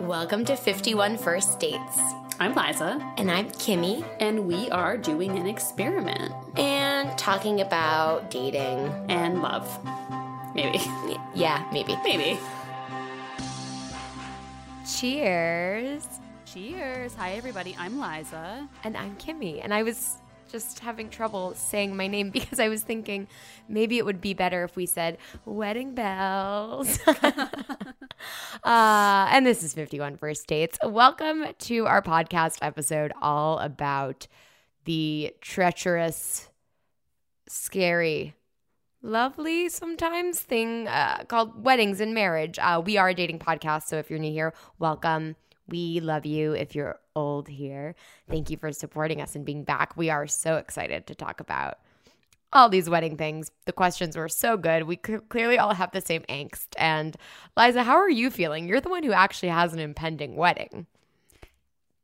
Welcome to 51 First Dates. I'm Liza, And I'm Kimmy, and we are doing an experiment and talking about dating. and love. Maybe. Yeah, maybe. Maybe. Cheers. Cheers. Hi, everybody. I'm Liza. And I'm Kimmy. And I was just having trouble saying my name because I was thinking maybe it would be better if we said wedding bells. uh, and this is 51 First Dates. Welcome to our podcast episode all about the treacherous, scary, lovely sometimes thing uh, called weddings and marriage. Uh, we are a dating podcast, so if you're new here, welcome. We love you. If you're old here, thank you for supporting us and being back. We are so excited to talk about all these wedding things. The questions were so good. We clearly all have the same angst. And Liza, how are you feeling? You're the one who actually has an impending wedding.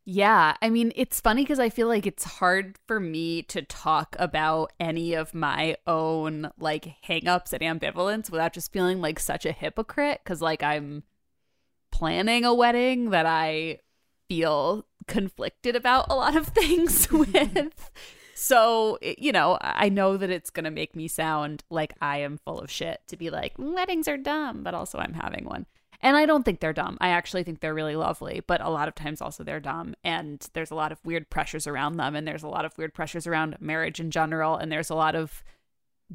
Yeah, I mean, it's funny because I feel like it's hard for me to talk about any of my own like hangups and ambivalence without just feeling like such a hypocrite because like I'm planning a wedding that I feel conflicted about a lot of things with. So, you know, I know that it's going to make me sound like I am full of shit to be like, mm, weddings are dumb, but also I'm having one. And I don't think they're dumb. I actually think they're really lovely, but a lot of times also they're dumb. And there's a lot of weird pressures around them. And there's a lot of weird pressures around marriage in general. And there's a lot of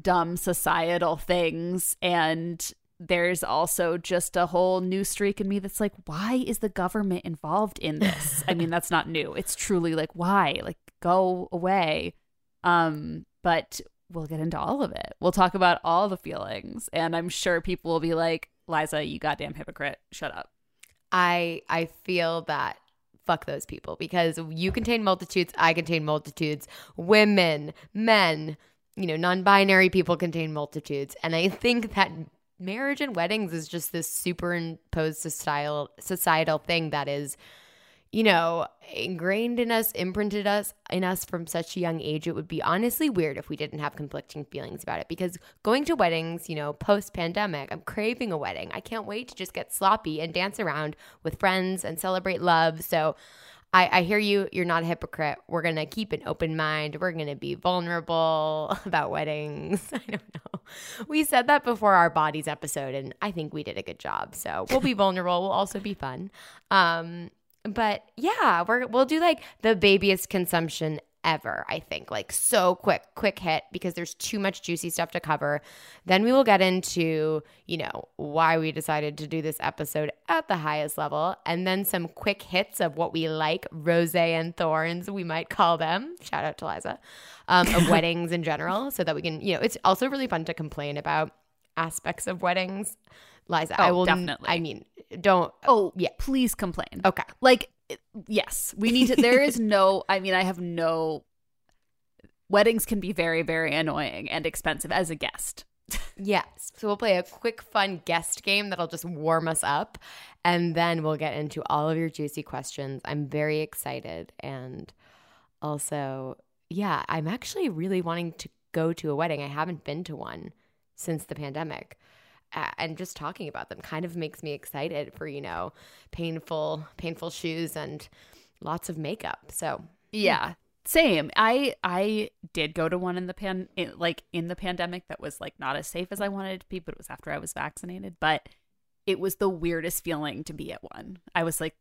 dumb societal things. And there's also just a whole new streak in me that's like, why is the government involved in this? I mean, that's not new. It's truly like, why? Like, go away. Um, but we'll get into all of it. We'll talk about all the feelings. And I'm sure people will be like, Liza, you goddamn hypocrite. Shut up. I I feel that fuck those people because you contain multitudes, I contain multitudes, women, men, you know, non-binary people contain multitudes. And I think that marriage and weddings is just this superimposed societal societal thing that is you know, ingrained in us, imprinted us in us from such a young age, it would be honestly weird if we didn't have conflicting feelings about it. Because going to weddings, you know, post pandemic, I'm craving a wedding. I can't wait to just get sloppy and dance around with friends and celebrate love. So I, I hear you. You're not a hypocrite. We're gonna keep an open mind. We're gonna be vulnerable about weddings. I don't know. We said that before our bodies episode, and I think we did a good job. So we'll be vulnerable. We'll also be fun. Um, but yeah, we're we'll do like the babyest consumption ever, I think. Like so quick, quick hit because there's too much juicy stuff to cover. Then we will get into, you know, why we decided to do this episode at the highest level and then some quick hits of what we like, rose and thorns, we might call them. Shout out to Liza. Um, of weddings in general so that we can, you know, it's also really fun to complain about aspects of weddings. Liza, I Oh, will definitely. I mean, don't Oh, yeah. Please complain. Okay. Like, yes, we need to. There is no, I mean, I have no. Weddings can be very, very annoying and expensive as a guest. Yes. So we'll play a quick, fun guest game that'll just warm us up. And then we'll get into all of your juicy questions. I'm very excited. And also, yeah, I'm actually really wanting to go to a wedding. I haven't been to one since the pandemic. And just talking about them kind of makes me excited for, you know, painful, painful shoes and lots of makeup. So, Yeah. Same. I I did go to one in the pan in, like in the pandemic that was like not as safe as I wanted it to be, but it was after I was vaccinated. But it was the weirdest feeling to be at one. I was like,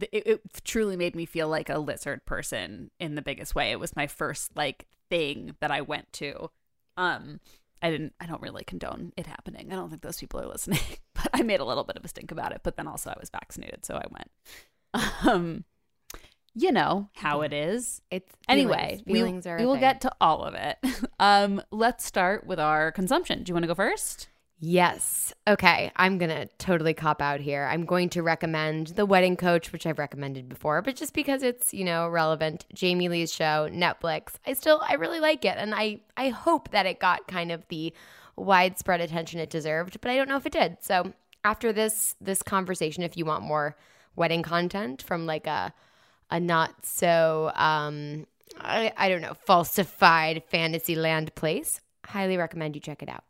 it, it truly made me feel like a lizard person in the biggest way. It was my first like thing that I went to. Um, I didn't. I don't really condone it happening. I don't think those people are listening, but I made a little bit of a stink about it. But then also I was vaccinated, so I went. Um, you know how it is. it's Anyway, feelings, feelings we, we will thing. get to all of it. Um, let's start with our consumption. Do you want to go first? Yes. Okay. I'm going to totally cop out here. I'm going to recommend The Wedding Coach, which I've recommended before, but just because it's, you know, relevant, Jamie Lee's show, Netflix. I still I really like it and I I hope that it got kind of the widespread attention it deserved, but I don't know if it did. So, after this this conversation if you want more wedding content from like a a not so um I, I don't know, falsified fantasy land place, highly recommend you check it out.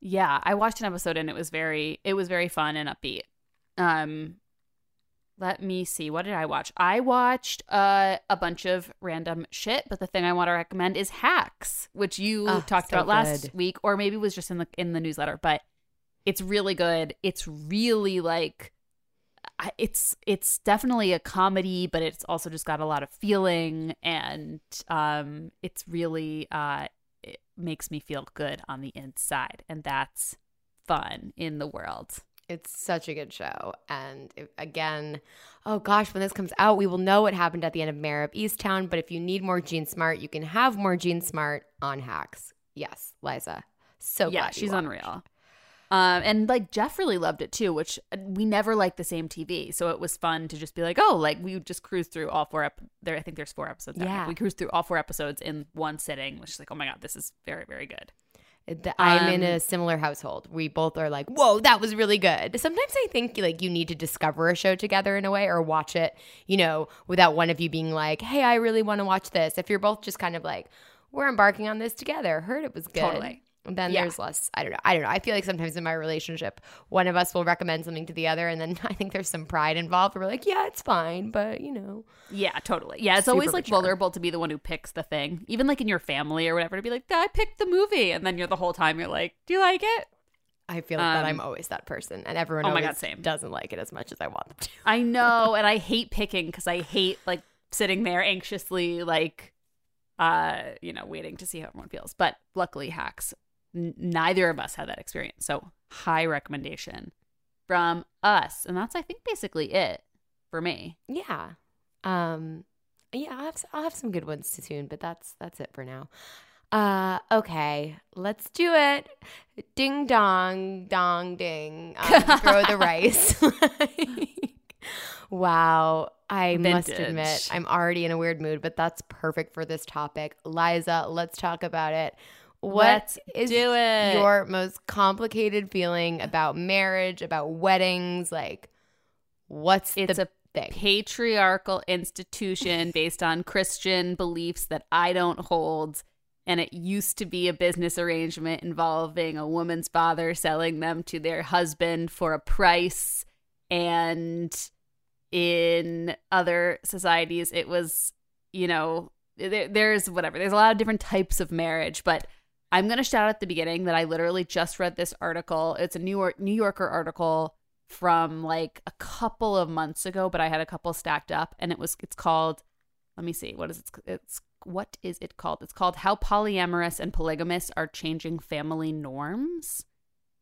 Yeah, I watched an episode and it was very it was very fun and upbeat. Um let me see. What did I watch? I watched uh, a bunch of random shit, but the thing I want to recommend is Hacks, which you Oh, talked so about last good. week, or maybe was just in the in the newsletter. But it's really good. It's really like it's it's definitely a comedy, but it's also just got a lot of feeling, and um, it's really uh, it makes me feel good on the inside, and that's fun in the world. It's such a good show. And if, again, oh gosh, when this comes out, we will know what happened at the end of Mare of Easttown. But if you need more Jean Smart, you can have more Jean Smart on Hacks. Yes, Liza. So yeah, she's watched. unreal. Um, and like Jeff really loved it too, which uh, we never liked the same TV, so it was fun to just be like, oh, like we just cruised through all four. Ep- there, I think there's four episodes. Yeah. we cruised through all four episodes in one sitting, which is like, oh my god, this is very, very good. I'm in Um, a similar household. We both are like, "Whoa, that was really good." Sometimes I think like you need to discover a show together in a way, or watch it, you know, without one of you being like, "Hey, I really want to watch this." If you're both just kind of like, "We're embarking on this together," heard it was good. Totally. Then Yeah. there's less. I don't know. I don't know. I feel like sometimes in my relationship, one of us will recommend something to the other, and then I think there's some pride involved. We're like, "Yeah, it's fine," but you know, Yeah, totally. Yeah, it's Super always like mature. vulnerable to be the one who picks the thing, even like in your family or whatever, to be like, I picked the movie, and then you're the whole time you're like, do you like it? I feel like that Um, I'm always that person, and everyone oh my God, same. doesn't like it as much as I want them to. I know, and I hate picking because I hate like sitting there anxiously, like, uh, you know, waiting to see how everyone feels. But luckily, hacks. N- neither of us had that experience, so high recommendation from us, and that's I think basically it for me. Yeah. Um yeah, I'll have, I'll have some good ones soon, but that's that's it for now. Uh okay, let's do it. Ding dong dong ding. Um, throw the rice. wow. I must admit, I'm already in a weird mood, but that's perfect for this topic. Liza, let's talk about it. What Let's is do it. your most complicated feeling about marriage, about weddings? Like, what's It's the a thing? patriarchal institution based on Christian beliefs that I don't hold. And it used to be a business arrangement involving a woman's father selling them to their husband for a price. And in other societies, it was, you know, there, there's whatever. There's a lot of different types of marriage. But I'm going to shout out at the beginning that I literally just read this article. It's a New York New Yorker article from like a couple of months ago, but I had a couple stacked up, and it was it's called. Let me see. What is it? It's what is it called? It's called How Polyamorous and Polygamous Are Changing Family Norms.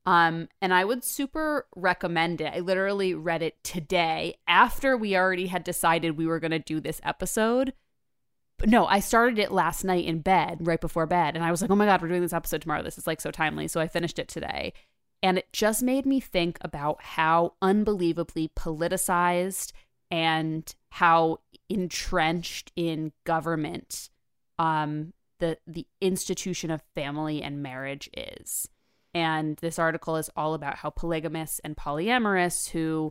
Um, and I would super recommend it. I literally read it today after we already had decided we were going to do this episode. No, I started it last night in bed, right before bed, and I was like, "Oh my god, we're doing this episode tomorrow. This is like so timely." So I finished it today. And it just made me think about how unbelievably politicized and how entrenched in government um, the the institution of family and marriage is. And this article is all about how polygamists and polyamorous who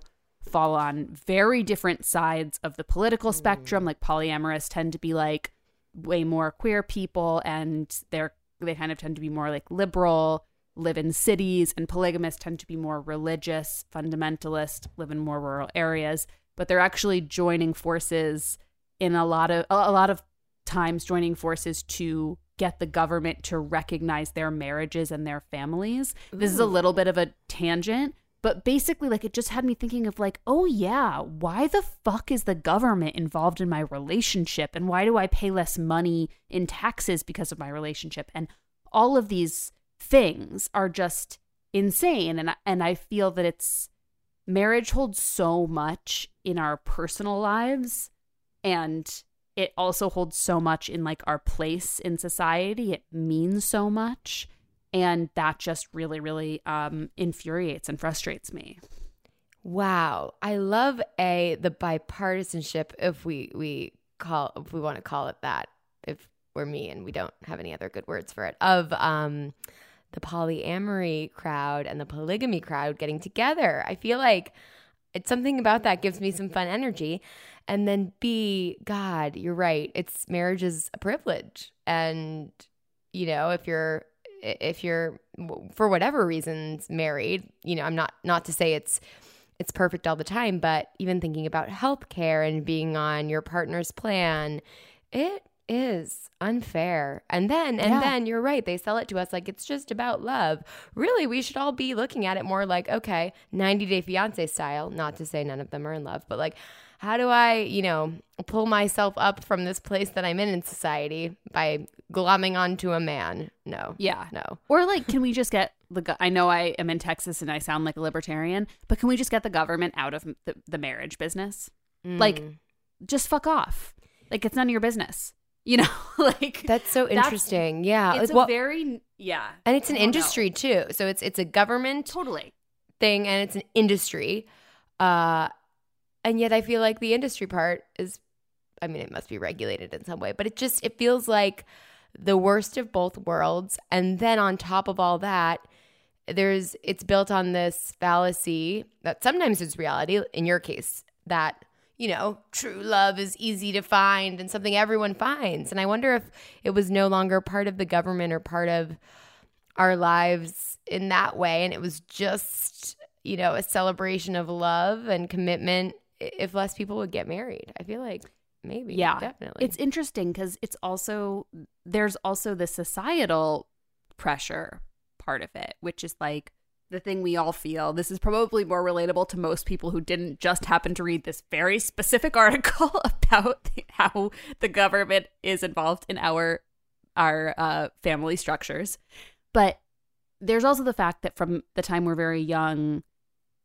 fall on very different sides of the political mm. spectrum, like polyamorous tend to be like way more queer people and they're they kind of tend to be more like liberal live in cities and polygamists tend to be more religious fundamentalist live in more rural areas. But they're actually joining forces in a lot of a lot of times joining forces to get the government to recognize their marriages and their families. This is a little bit of a tangent but basically like it just had me thinking of like oh yeah why the fuck is the government involved in my relationship? And why do i pay less money in taxes because of my relationship? And all of these things are just insane. And and I feel that it's marriage holds so much in our personal lives and it also holds so much in like our place in society. It means so much and that just really really um infuriates and frustrates me Wow, I love a the bipartisanship if we we call if we want to call it that if we're me and we don't have any other good words for it of um the polyamory crowd and the polygamy crowd getting together. I feel like it's something about that gives me some fun energy. And then B, God, you're right. It's marriage is a privilege. And you know, if you're if you're for whatever reasons married, you know, I'm not not to say it's it's perfect all the time, but even thinking about healthcare and being on your partner's plan, it is unfair. And then and Yeah. then you're right, they sell it to us like it's just about love. Really, we should all be looking at it more like, okay, 90 Day Fiance style, not to say none of them are in love, but like how do I, you know, pull myself up from this place that I'm in in society by glomming onto a man? No. Yeah. No. Or like, can we just get the? go- I know I am in Texas and I sound like a libertarian, but can we just get the government out of the, the marriage business? Like, Mm. just fuck off. Like, it's none of your business. You know, like That's so That's- interesting. yeah. it's Like, well- very yeah, and it's an I don't know. industry too. So it's it's a government totally. thing and it's an industry. Uh and yet I feel like the industry part is I mean it must be regulated in some way, but it just it feels like the worst of both worlds and then on top of all that there's it's built on this fallacy that sometimes it's reality in your case that you know true love is easy to find and something everyone finds. And i wonder if it was no longer part of the government or part of our lives in that way. And it was just you know a celebration of love and commitment if less people would get married. I feel like maybe Yeah. definitely. It's interesting because it's also there's also the societal pressure part of it, which is like the thing we all feel. This is probably more relatable to most people who didn't just happen to read this very specific article about how the government is involved in our our uh, family structures. But there's also the fact that from the time we're very young,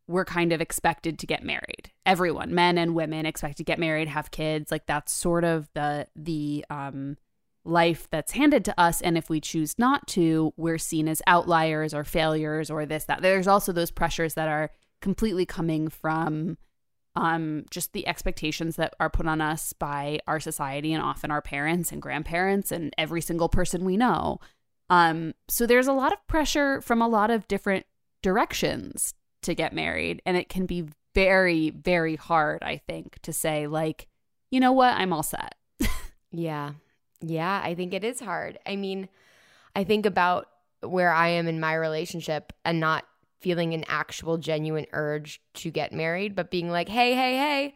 we're kind of expected to get married. Everyone, men and women, expect to get married, have kids. Like that's sort of the the um life that's handed to us and if we choose not to we're seen as outliers or failures or this that. There's also those pressures that are completely coming from um just the expectations that are put on us by our society and often our parents and grandparents and every single person we know. Um so there's a lot of pressure from a lot of different directions to get married and it can be very very hard i think to say like you know what? I'm all set. Yeah. Yeah, I think it is hard. I mean, I think about where I am in my relationship and not feeling an actual genuine urge to get married, but being like, hey, hey, hey,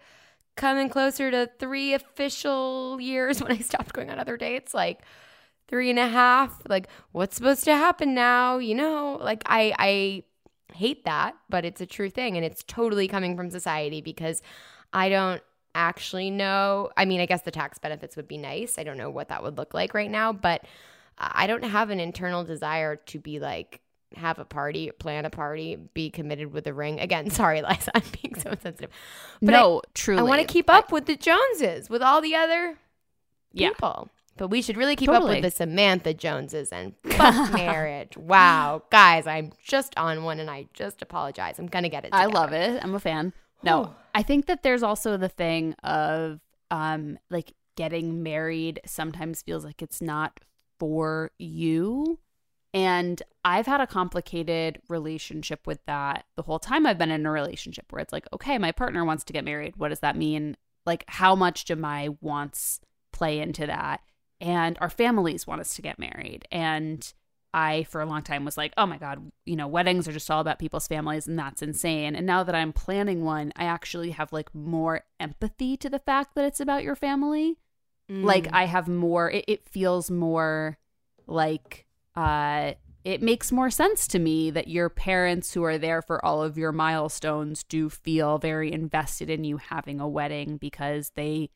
coming closer to three official years when I stopped going on other dates, like three and a half. Like, what's supposed to happen now? You know, like I I hate that, but it's a true thing. And it's totally coming from society because I don't actually know. I mean, I guess the tax benefits would be nice. I don't know what that would look like right now, but I don't have an internal desire to be like, have a party, plan a party, be committed with a ring. Again, sorry, Liza, I'm being so sensitive. But no truly I want to keep up with the Joneses, with all the other Yeah. people. But we should really keep up with the Samantha Joneses and fuck marriage. Wow. Guys, I'm just on one and I just apologize. I'm going to get it. I love it. I'm a fan. No. I think that there's also the thing of um like getting married sometimes feels like it's not for you. And I've had a complicated relationship with that the whole time I've been in a relationship where it's like, okay, my partner wants to get married. What does that mean? Like, how much do my wants play into that? And our families want us to get married. And I, for a long time, was like, oh my God, you know, weddings are just all about people's families, and that's insane. And now that I'm planning one, I actually have like more empathy to the fact that it's about your family. Like, Mm. I have more, it, it feels more like, uh, it makes more sense to me that your parents who are there for all of your milestones do feel very invested in you having a wedding because they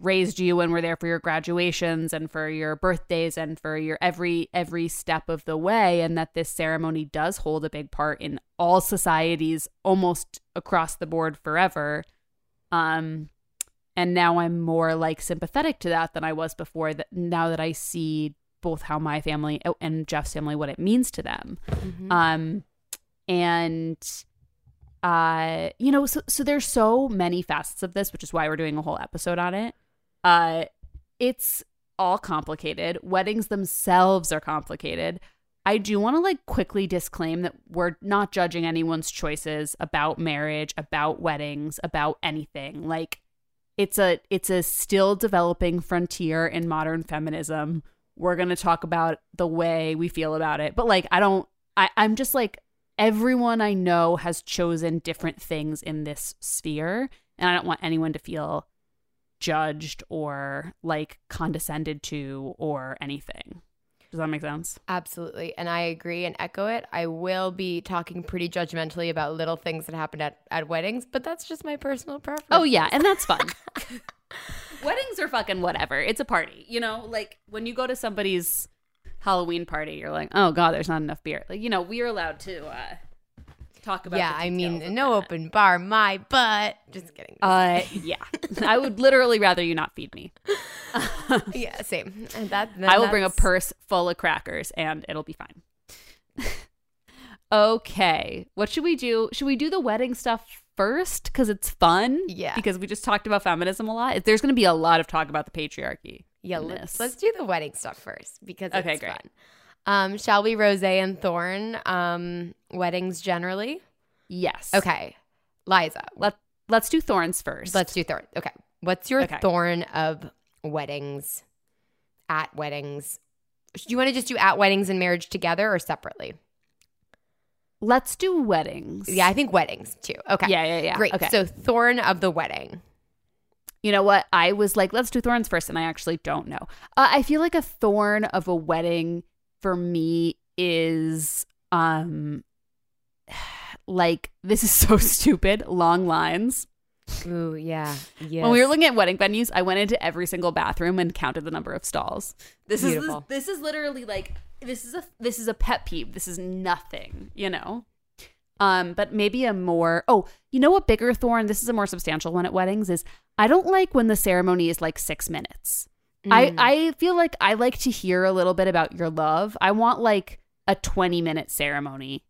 raised you and were there for your graduations and for your birthdays and for your every every step of the way and that this ceremony does hold a big part in all societies almost across the board forever. Um and now I'm more like sympathetic to that than I was before that now that I see both how my family oh, and Jeff's family what it means to them. Mhm. um and uh you know so so there's so many facets of this which is why we're doing a whole episode on it uh it's all complicated. Weddings themselves are complicated. I do want to like quickly disclaim that we're not judging anyone's choices about marriage about weddings about anything. Like it's a it's a still developing frontier in modern feminism. We're going to talk about the way we feel about it. But like i don't I, i'm just like everyone I know has chosen different things in this sphere, and I don't want anyone to feel judged or like condescended to or anything. Does that make sense? Absolutely. And I agree and echo it. I will be talking pretty judgmentally about little things that happen at, at weddings, but that's just my personal preference. Oh, yeah. And that's fun. Weddings are fucking whatever. It's a party. You know, like when you go to somebody's Halloween party, you're like, oh, God, there's not enough beer. Like, you know, we're allowed to uh, talk about Yeah, the I mean, no that. open bar, my butt. Just kidding. Uh, yeah. I would literally rather you not feed me. yeah, same. And that, I will bring a purse full of crackers and it'll be fine. okay. What should we do? Should we do the wedding stuff first because it's fun? Yeah. Because we just talked about feminism a lot. There's going to be a lot of talk about the patriarchy. Yeah, let's, let's do the wedding stuff first because Okay, it's great. fun. Um, shall we, Rose and Thorn? Um, weddings generally. Yes. Okay, Liza. Let Let's do thorns first. Let's do Thorn. Okay, what's your Okay. thorn of weddings? At weddings, do you want to just do at weddings and marriage together or separately? Let's do weddings. Yeah, I think weddings too. Okay. Yeah. Yeah. Yeah. Great. Okay. So thorn of the wedding. You know what? I was like, let's do thorns first, and I actually don't know. Uh, I feel like a thorn of a wedding for me is um like this is so stupid. Long lines. Ooh, yeah. Yeah. When we were looking at wedding venues, I went into every single bathroom and counted the number of stalls. This Beautiful. is this is literally like this is a this is a pet peeve. This is nothing, you know. Um, but maybe a more oh, you know, a bigger thorn. This is a more substantial one at weddings. Is I don't like when the ceremony is like six minutes. I mm. I feel like I like to hear a little bit about your love. I want like a twenty minute ceremony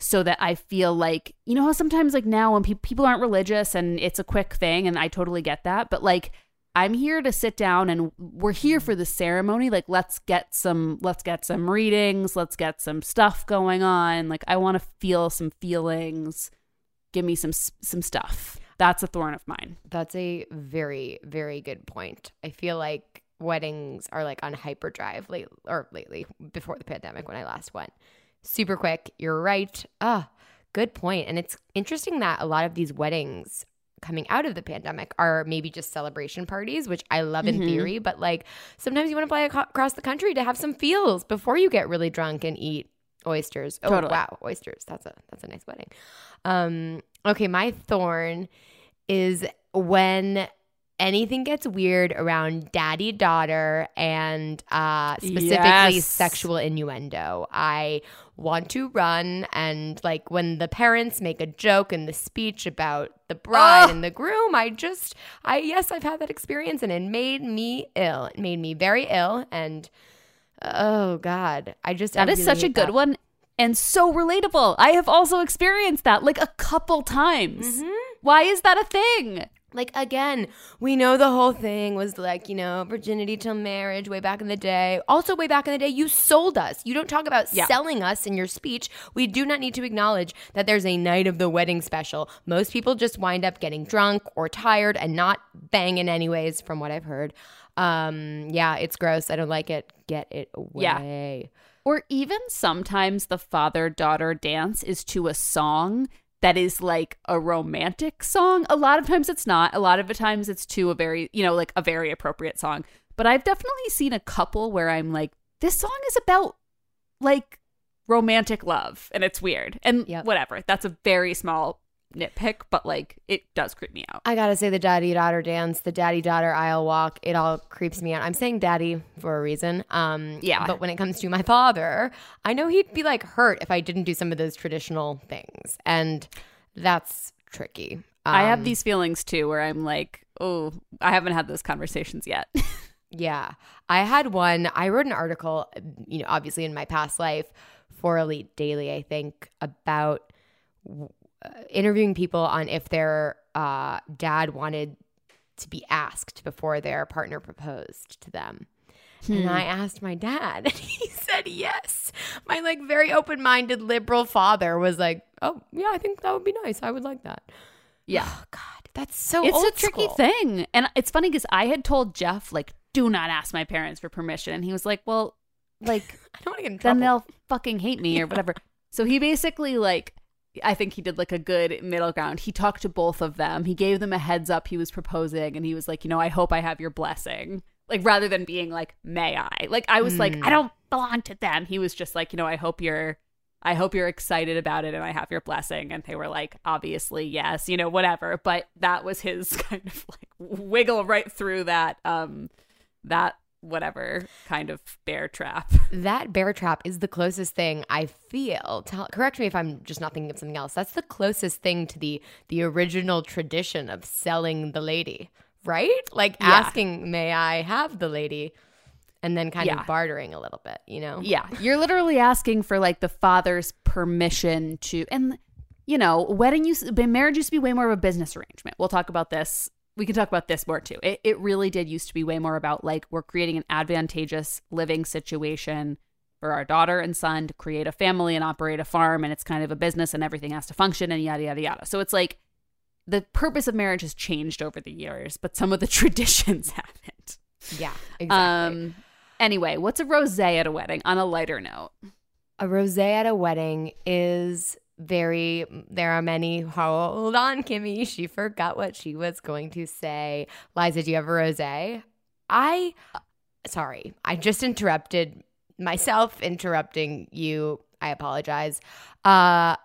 so that I feel like you know how sometimes like now when pe- people aren't religious and it's a quick thing and I totally get that but like I'm here to sit down and we're here mm. for the ceremony like let's get some let's get some readings let's get some stuff going on like I want to feel some feelings. Give me some some stuff. That's a thorn of mine. That's a very, very good point. I feel like weddings are like on hyperdrive late or lately before the pandemic when I last went. Super quick. You're right. Ah, good point. And it's interesting that a lot of these weddings coming out of the pandemic are maybe just celebration parties, which I love in Mhm. theory, but like sometimes you want to fly across the country to have some feels before you get really drunk and eat oysters. Oh Totally. wow, oysters. That's a that's a nice wedding. Um okay, my thorn is when anything gets weird around daddy daughter and uh specifically Yes. sexual innuendo. I want to run and like when the parents make a joke in the speech about the bride Ugh. and the groom, I just I yes, I've had that experience and it made me ill. It made me very ill and oh god, I just That I is really such a good that. one and so relatable. I have also experienced that like a couple times. Mm-hmm. Why is that a thing? Like again, we know the whole thing was like, you know, virginity till marriage way back in the day. Also way back in the day, you sold us. You don't talk about Yeah. selling us in your speech. We do not need to acknowledge that there's a night of the wedding special. Most people just wind up getting drunk or tired and not banging anyways from what I've heard. Um yeah, it's gross. I don't like it. Get it Yeah. away. Or even sometimes the father daughter dance is to a song that is like a romantic song. A lot of times it's not. A lot of the times it's to a very, you know, like a very appropriate song. But I've definitely seen a couple where I'm like, this song is about like romantic love and it's weird. And Yep. whatever. That's a very small nitpick, but like it does creep me out. I gotta say the daddy daughter dance, the daddy daughter aisle walk, it all creeps me out. I'm saying daddy for a reason. Um, Yeah. But when it comes to my father, I know he'd be like hurt if I didn't do some of those traditional things, and that's tricky. I have Um, these feelings too where I'm like, oh, I haven't had those conversations yet. Yeah. I had one, I wrote an article, you know, obviously in my past life for Elite Daily, I think, about interviewing people on if their uh, dad wanted to be asked before their partner proposed to them. And I asked my dad, and he said yes. My like very open-minded liberal father was like, "Oh, yeah, I think that would be nice. I would like that." yeah. Oh God, that's so it's a tricky school. thing and it's funny because i had told jeff like do not ask my parents for permission and he was like well like I don't want to get in then trouble. they'll fucking hate me or whatever So he basically like I think he did like a good middle ground. He talked to both of them. He gave them a heads up he was proposing and he was like, you know, I hope I have your blessing. Like rather than being like, may I? Like I was like, I don't belong to them. He was just like, you know, I hope you're I hope you're excited about it and I have your blessing. And they were like, obviously, yes, you know, whatever. But that was his kind of like wiggle right through that um that whatever kind of bear trap. That bear trap is the closest thing I feel. Tell, correct me if I'm just not thinking of something else. That's the closest thing to the the original tradition of selling the lady, right? Like Yeah. asking, "May I have the lady?" and then kind Yeah. of bartering a little bit, you know? Yeah. You're literally asking for like the father's permission to and you know, wedding used but marriage used to be way more of a business arrangement. We'll talk about this. We can talk about this more too. It it really did used to be way more about like we're creating an advantageous living situation for our daughter and son to create a family and operate a farm and it's kind of a business and everything has to function and yada yada yada. So it's like the purpose of marriage has changed over the years, but some of the traditions haven't. Yeah, exactly. Um anyway, what's a rosé at a wedding on a lighter note? a rosé at a wedding is very there are many hold on kimmy she forgot what she was going to say. Liza do you have a rosé? I sorry i just interrupted myself interrupting you. I apologize. Uh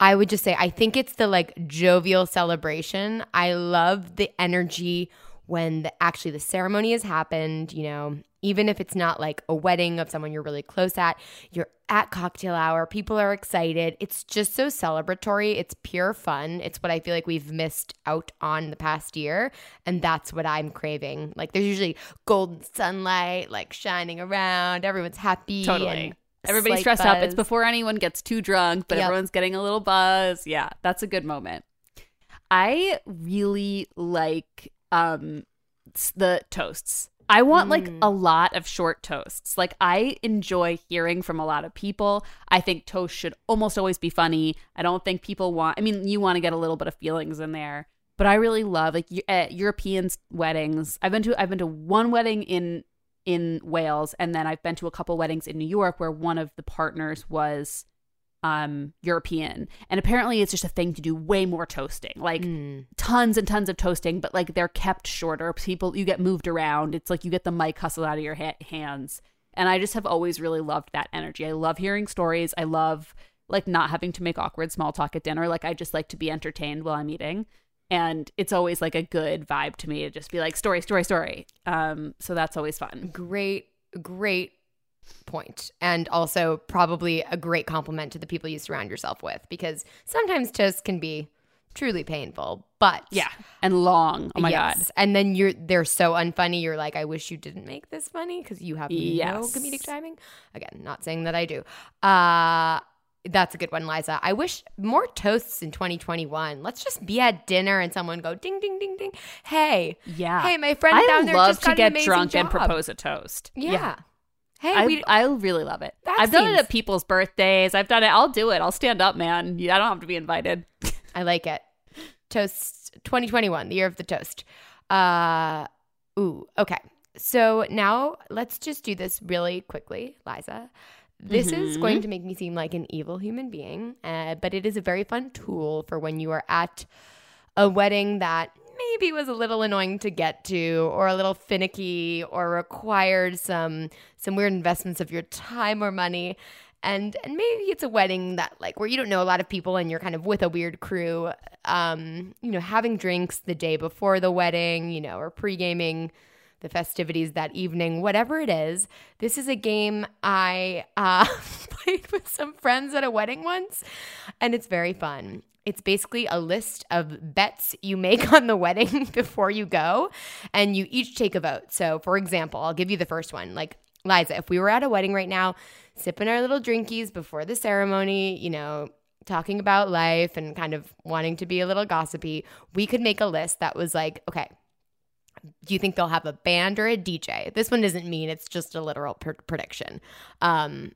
I would just say I think it's the like jovial celebration. I love the energy when the, actually the ceremony has happened, you know, even if it's not like a wedding of someone you're really close at, you're at cocktail hour, people are excited. It's just so celebratory. It's pure fun. It's what I feel like we've missed out on the past year, and that's what I'm craving. Like there's usually golden sunlight like shining around, everyone's happy Totally. and Everybody's stressed up. It's before anyone gets too drunk, but Yep. everyone's getting a little buzz. Yeah, that's a good moment. I really like um the toasts. I want like Mm. a lot of short toasts. Like I enjoy hearing from a lot of people. I think toast should almost always be funny. I don't think people want I mean, you want to get a little bit of feelings in there. But I really love like at European weddings. I've been to I've been to one wedding in in Wales and then I've been to a couple weddings in New York where one of the partners was um European. And apparently it's just a thing to do way more toasting. Like Mm. tons and tons of toasting, but like they're kept shorter. People you get moved around. It's like you get the mic hustled out of your ha- hands. And I just have always really loved that energy. I love hearing stories. I love like not having to make awkward small talk at dinner. Like I just like to be entertained while I'm eating. And it's always like a good vibe to me to just be like story, story, story. Um, so that's always fun. great great point and also probably a great compliment to the people you surround yourself with because sometimes toast can be truly painful but Yeah, and long. Oh my god. and then you're they're so unfunny you're like i wish you didn't make this funny because you have no comedic timing again not saying that i do uh that's a good one, Liza. I wish more toasts in 2021. Let's just be at dinner and someone go ding, ding, ding, ding. Hey, Yeah. hey, my friend I down there love just got to get drunk and propose a toast. Yeah. Hey, I, we I really love it. I've done it at people's birthdays. I've done it. I'll do it. I'll stand up, man. I don't have to be invited. I like it. Toast 2021, the year of the toast. Uh ooh, okay. So now let's just do this really quickly, Liza. This is Mhm. going to make me seem like an evil human being, uh, but it is a very fun tool for when you are at a wedding that maybe was a little annoying to get to or a little finicky or required some some weird investments of your time or money. And and maybe it's a wedding that like where you don't know a lot of people and you're kind of with a weird crew um you know having drinks the day before the wedding you know or pre-gaming the festivities that evening whatever it is this is a game i uh played with some friends at a wedding once and it's very fun it's basically a list of bets you make on the wedding before you go, and you each take a vote. So, for example, I'll give you the first one. Like, Liza, if we were at a wedding right now, sipping our little drinkies before the ceremony, you know, talking about life and kind of wanting to be a little gossipy, we could make a list that was like, okay, do you think they'll have a band or a DJ? This one doesn't mean it's just a literal pr- prediction. Um,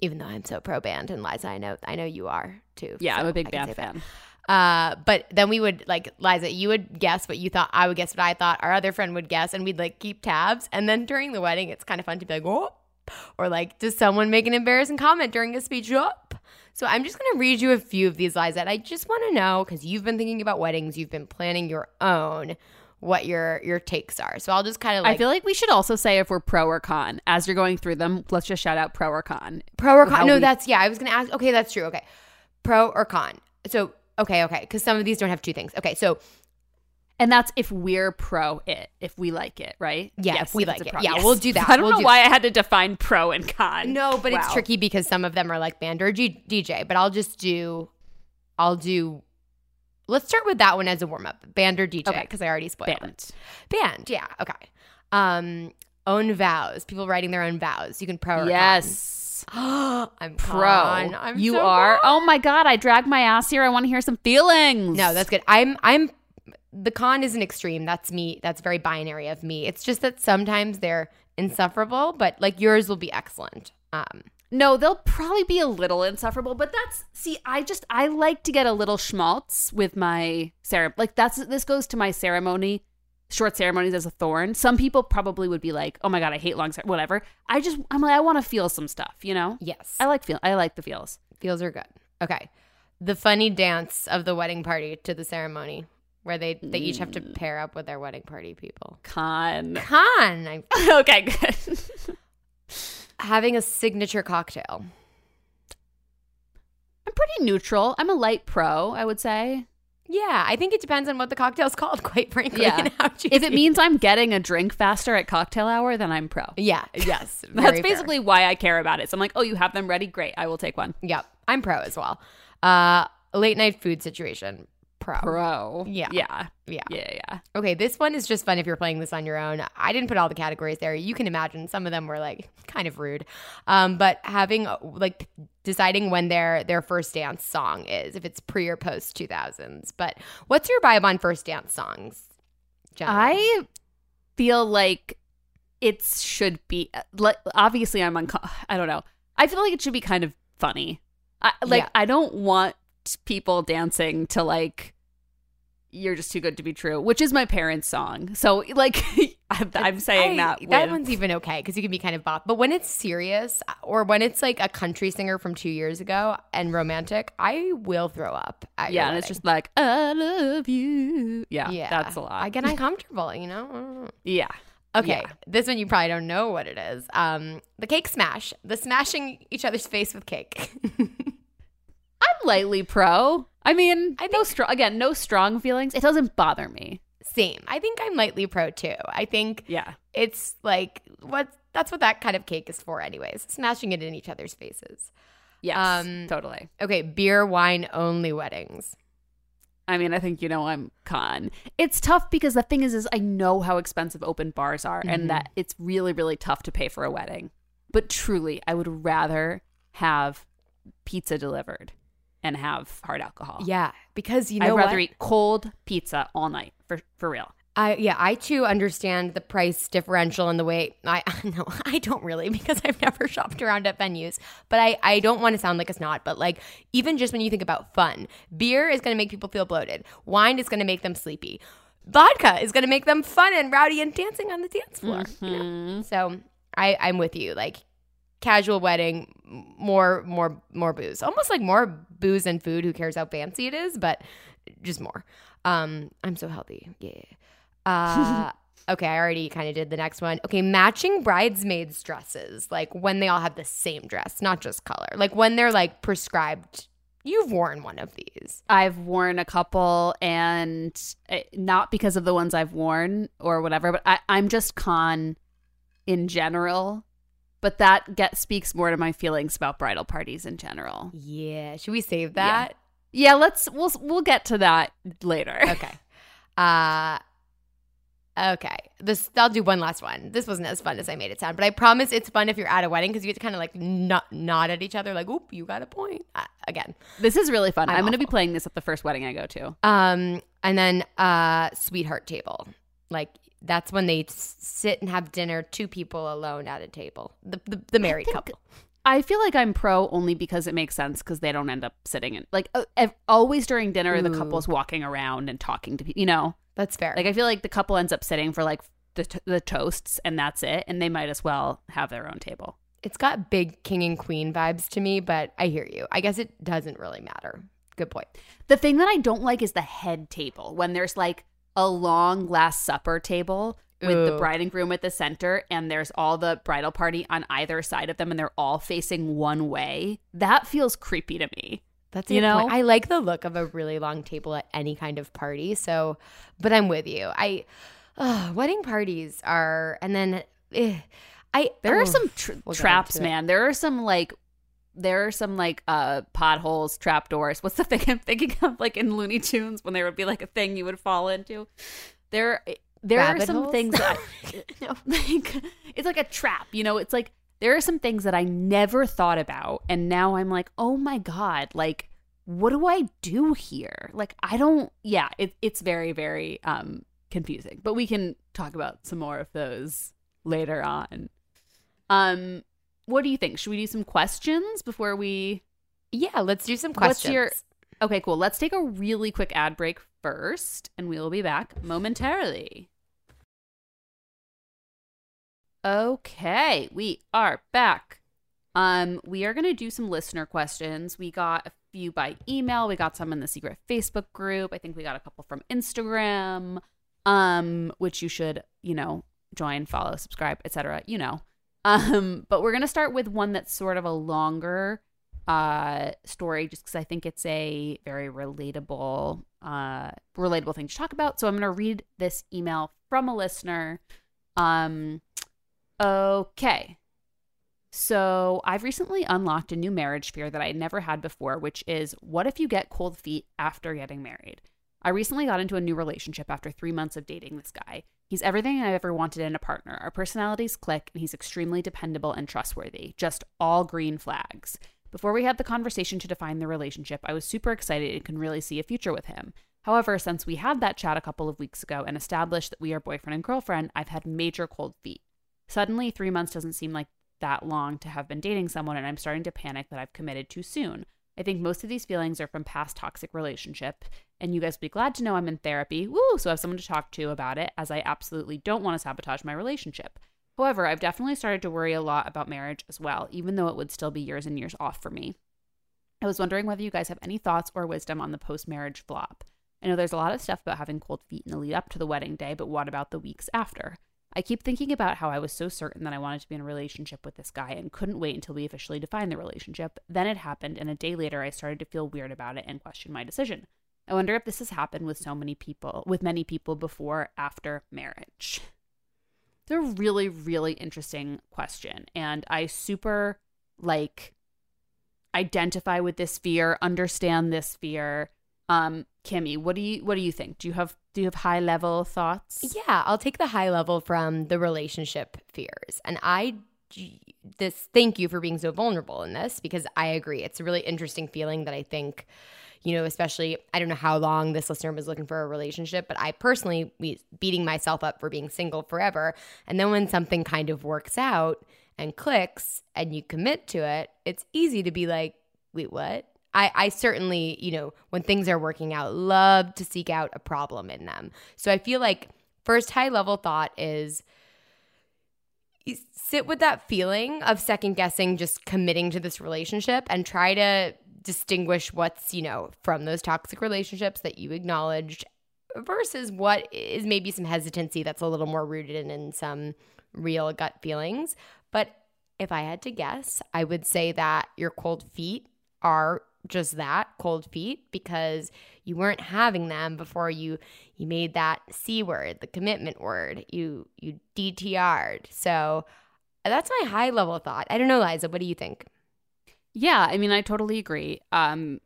even though I'm so pro band and Liza, I know I know you are too. Yeah, I'm a big band fan. Uh, but then we would like Liza, you would guess what you thought, I would guess what I thought, our other friend would guess, and we'd like keep tabs. And then during the wedding, it's kind of fun to be like, oh, or like, does someone make an embarrassing comment during a speech? Up. So I'm just going to read you a few of these lies that I just want to know because you've been thinking about weddings, you've been planning your own, what your your takes are. So I'll just kind of like I feel like we should also say if we're pro or con as you're going through them. Let's just shout out pro or con. pro or con. No, we- that's yeah. I was going to ask. Okay, that's true. Okay, pro or con. So okay, okay, because some of these don't have two things. Okay, so And that's if we're pro it, if we like it, right? Yeah, if we like it. pro. Yeah, we'll do that. I don't We'll know do why I had to define pro and con. No, but it's tricky because some of them are like band or G- DJ. But I'll just do, I'll do. Let's start with that one as a warm up, band or DJ, Okay. because I already spoiled Band. it. Band, yeah, okay. Um, own vows, people writing their own vows. You can pro or Yes. I'm Pro. con. I'm you so are. Oh my god, I dragged my ass here. I want to hear some feelings. No, that's good. I'm I'm the con is an extreme. That's me. That's very binary of me. It's just that sometimes they're insufferable, but like yours will be excellent. Um, No, they'll probably be a little insufferable, but that's see, I just I like to get a little schmaltz with my ceremony. Like that's this goes to my ceremony, short ceremonies as a thorn. Some people probably would be like, "Oh my god, I hate long cer-" whatever." I just I'm like I want to feel some stuff, you know? yes, I like feel I like the feels. feels are good. Okay, the funny dance of the wedding party to the ceremony, where they they each have to Mm. pair up with their wedding party people. Con. Con, I'm okay, good. having a signature cocktail. I'm pretty neutral. I'm a light pro, I would say. Yeah, I think it depends on what the cocktail's called. Quite frankly, Yeah. If it means I'm getting a drink faster at cocktail hour, then I'm pro. yeah, yes, That's very fair. basically why I care about it. So I'm like, oh, you have them ready? Great. I will take one. Yep, I'm pro as well. Uh, late night food situation. Pro. Pro. Yeah. Yeah. Yeah. Yeah. Yeah. Okay, this one is just fun if you're playing this on your own. I didn't put all the categories there. You can imagine some of them were like kind of rude. Um, but having like deciding when their their first dance song is, if it's pre or post 2000s. But what's your vibe on first dance songs? Jenna? I feel like it should be like obviously I'm unco- I don't know. I feel like it should be kind of funny. I, like Yeah. I don't want people dancing to like you're just too good to be true, which is my parents' song. So like I'm, I'm saying I- that that one's even okay because you can be kind of bop. But when it's serious or when it's like a country singer from two years ago and romantic, I will throw up. Yeah, and it's just like I love you. Yeah, yeah, that's a lot. I get uncomfortable, you know. yeah. Okay, Yeah. this one you probably don't know what it is. Um, the cake smash, the smashing each other's face with cake. I'm lightly pro. I mean, I no strong again, no strong feelings. It doesn't bother me. Same. I think I'm lightly pro too. I think Yeah. it's like what that's what that kind of cake is for, anyways. Smashing it in each other's faces. Yes. Um, totally. Okay, beer, wine only weddings. I mean, I think you know I'm con. It's tough because the thing is, is I know how expensive open bars are, Mm-hmm. and that it's really, really tough to pay for a wedding. But truly, I would rather have pizza delivered and have hard alcohol. Yeah, because you know, I'd rather what? eat cold pizza all night for for real. I yeah, I too understand the price differential and the way I no, I don't really because I've never shopped around at venues. But I I don't want to sound like it's not, but like even just when you think about fun, beer is going to make people feel bloated. Wine is going to make them sleepy. Vodka is going to make them fun and rowdy and dancing on the dance floor. you know? Mm-hmm. So I I'm with you. Like casual wedding, more more more booze, almost like more booze and food. Who cares how fancy it is, but just more. Um, I'm so healthy. Yeah. Uh, okay, I already kind of did the next one. Okay, matching bridesmaids dresses, like when they all have the same dress, not just color. Like when they're like prescribed. You've worn one of these. I've worn a couple, and uh, not because of the ones I've worn or whatever, but I, I'm just con in general. But that get speaks more to my feelings about bridal parties in general. Yeah. Should we save that? Yeah, let's we'll we'll get to that later. Okay. Uh Okay. This I'll do one last one. This wasn't as fun as I made it sound, but I promise it's fun if you're at a wedding because you get to kind of like nod, nod at each other, like, "Oop, you got a point." Uh, again, This is really fun. I'm I'm, going to be playing this at the first wedding I go to. um, and then uh, sweetheart table, like that's when they sit and have dinner, two people alone at a table, the the, the married think- couple. I feel like I'm pro only because it makes sense because they don't end up sitting in like uh, always during dinner the Ooh. couple's walking around and talking to people. You know, That's fair. like I feel like the couple ends up sitting for like the t- the toasts and that's it, and they might as well have their own table. it's got big king and queen vibes to me, but I hear you. I guess it doesn't really matter. Good point. The thing that I don't like is the head table when there's like a long last supper table with the bride and groom at the center and there's all the bridal party on either side of them and they're all facing one way. That feels creepy to me. That's You know know? I like the look of a really long table at any kind of party. So, but I'm with you. I uh, wedding parties are, and then eh, I There oh, are some tr- we'll traps, man. There are some like there are some like uh potholes, trapdoors. What's the thing I'm thinking of like in Looney Tunes when there would be like a thing you would fall into? There there are some holes? things that I, no, like it's like a trap, you know? It's like there are some things that I never thought about and now I'm like, "Oh my god, like what do I do here?" Like I don't yeah, it, it's very very um confusing. But we can talk about some more of those later on. Um, what do you think? Should we do some questions before we? Yeah, let's do some What's questions. your- Okay, cool. Let's take a really quick ad break first, and we will be back momentarily. Okay, we are back. Um, we are gonna do some listener questions. We got a few by email. We got some in the secret Facebook group. I think we got a couple from Instagram. Um, which you should, you know, join, follow, subscribe, etc. You know. Um, but we're gonna start with one that's sort of a longer uh story just because I think it's a very relatable uh relatable thing to talk about. So I'm gonna read this email from a listener. Um okay. So I've recently unlocked a new marriage fear that I never had before, which is what if you get cold feet after getting married? I recently got into a new relationship after three months of dating this guy. He's everything I've ever wanted in a partner. Our personalities click, and he's extremely dependable and trustworthy. Just all green flags. Before we had the conversation to define the relationship, I was super excited and can really see a future with him. However, since we had that chat a couple of weeks ago and established that we are boyfriend and girlfriend, I've had major cold feet. Suddenly, three months doesn't seem like that long to have been dating someone, and I'm starting to panic that I've committed too soon. I think most of these feelings are from past toxic relationship, and you guys will be glad to know I'm in therapy. Woo! So I have someone to talk to about it, as I absolutely don't want to sabotage my relationship. However, I've definitely started to worry a lot about marriage as well, even though it would still be years and years off for me. I was wondering whether you guys have any thoughts or wisdom on the post marriage flop. I know there's a lot of stuff about having cold feet in the lead up to the wedding day, but what about the weeks after? I keep thinking about how I was so certain that I wanted to be in a relationship with this guy and couldn't wait until we officially defined the relationship. Then it happened, and a day later I started to feel weird about it and question my decision. I wonder if this has happened with so many people, with many people before, after marriage. It's a really, really interesting question. And I super like identify with this fear, understand this fear. Um, Kimmy, what do you what do you think? Do you have do you have high level thoughts? Yeah, I'll take the high level from the relationship fears. And I this thank you for being so vulnerable in this because I agree. It's a really interesting feeling that I think you know, especially I don't know how long this listener was looking for a relationship, but I personally beating myself up for being single forever. And then when something kind of works out and clicks and you commit to it, it's easy to be like, wait, what? I, I certainly, you know, when things are working out, love to seek out a problem in them. So I feel like first high level thought is sit with that feeling of second guessing just committing to this relationship and try to distinguish what's, you know, from those toxic relationships that you acknowledged versus what is maybe some hesitancy that's a little more rooted in, in some real gut feelings. But if I had to guess, I would say that your cold feet are just that cold feet because you weren't having them before you you made that c word the commitment word. You you dtr'd so that's my high level thought. I don't know liza what do you think? Yeah, I mean, I totally agree. Um,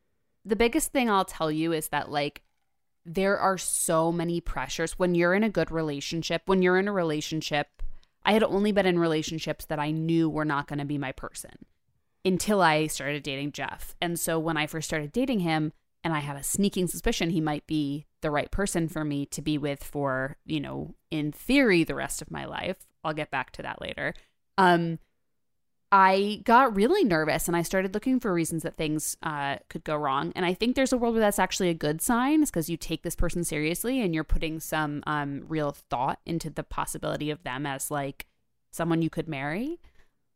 the biggest thing I'll tell you is that like there are so many pressures. When you're in a good relationship. When you're in a relationship, I had only been in relationships that I knew were not going to be my person until I started dating Jeff. And so when I first started dating him, and I had a sneaking suspicion he might be the right person for me to be with for, you know, in theory, the rest of my life. I'll get back to that later. Um, I got really nervous and I started looking for reasons that things uh, could go wrong. And I think there's a world where that's actually a good sign, is because you take this person seriously and you're putting some um, real thought into the possibility of them as like someone you could marry.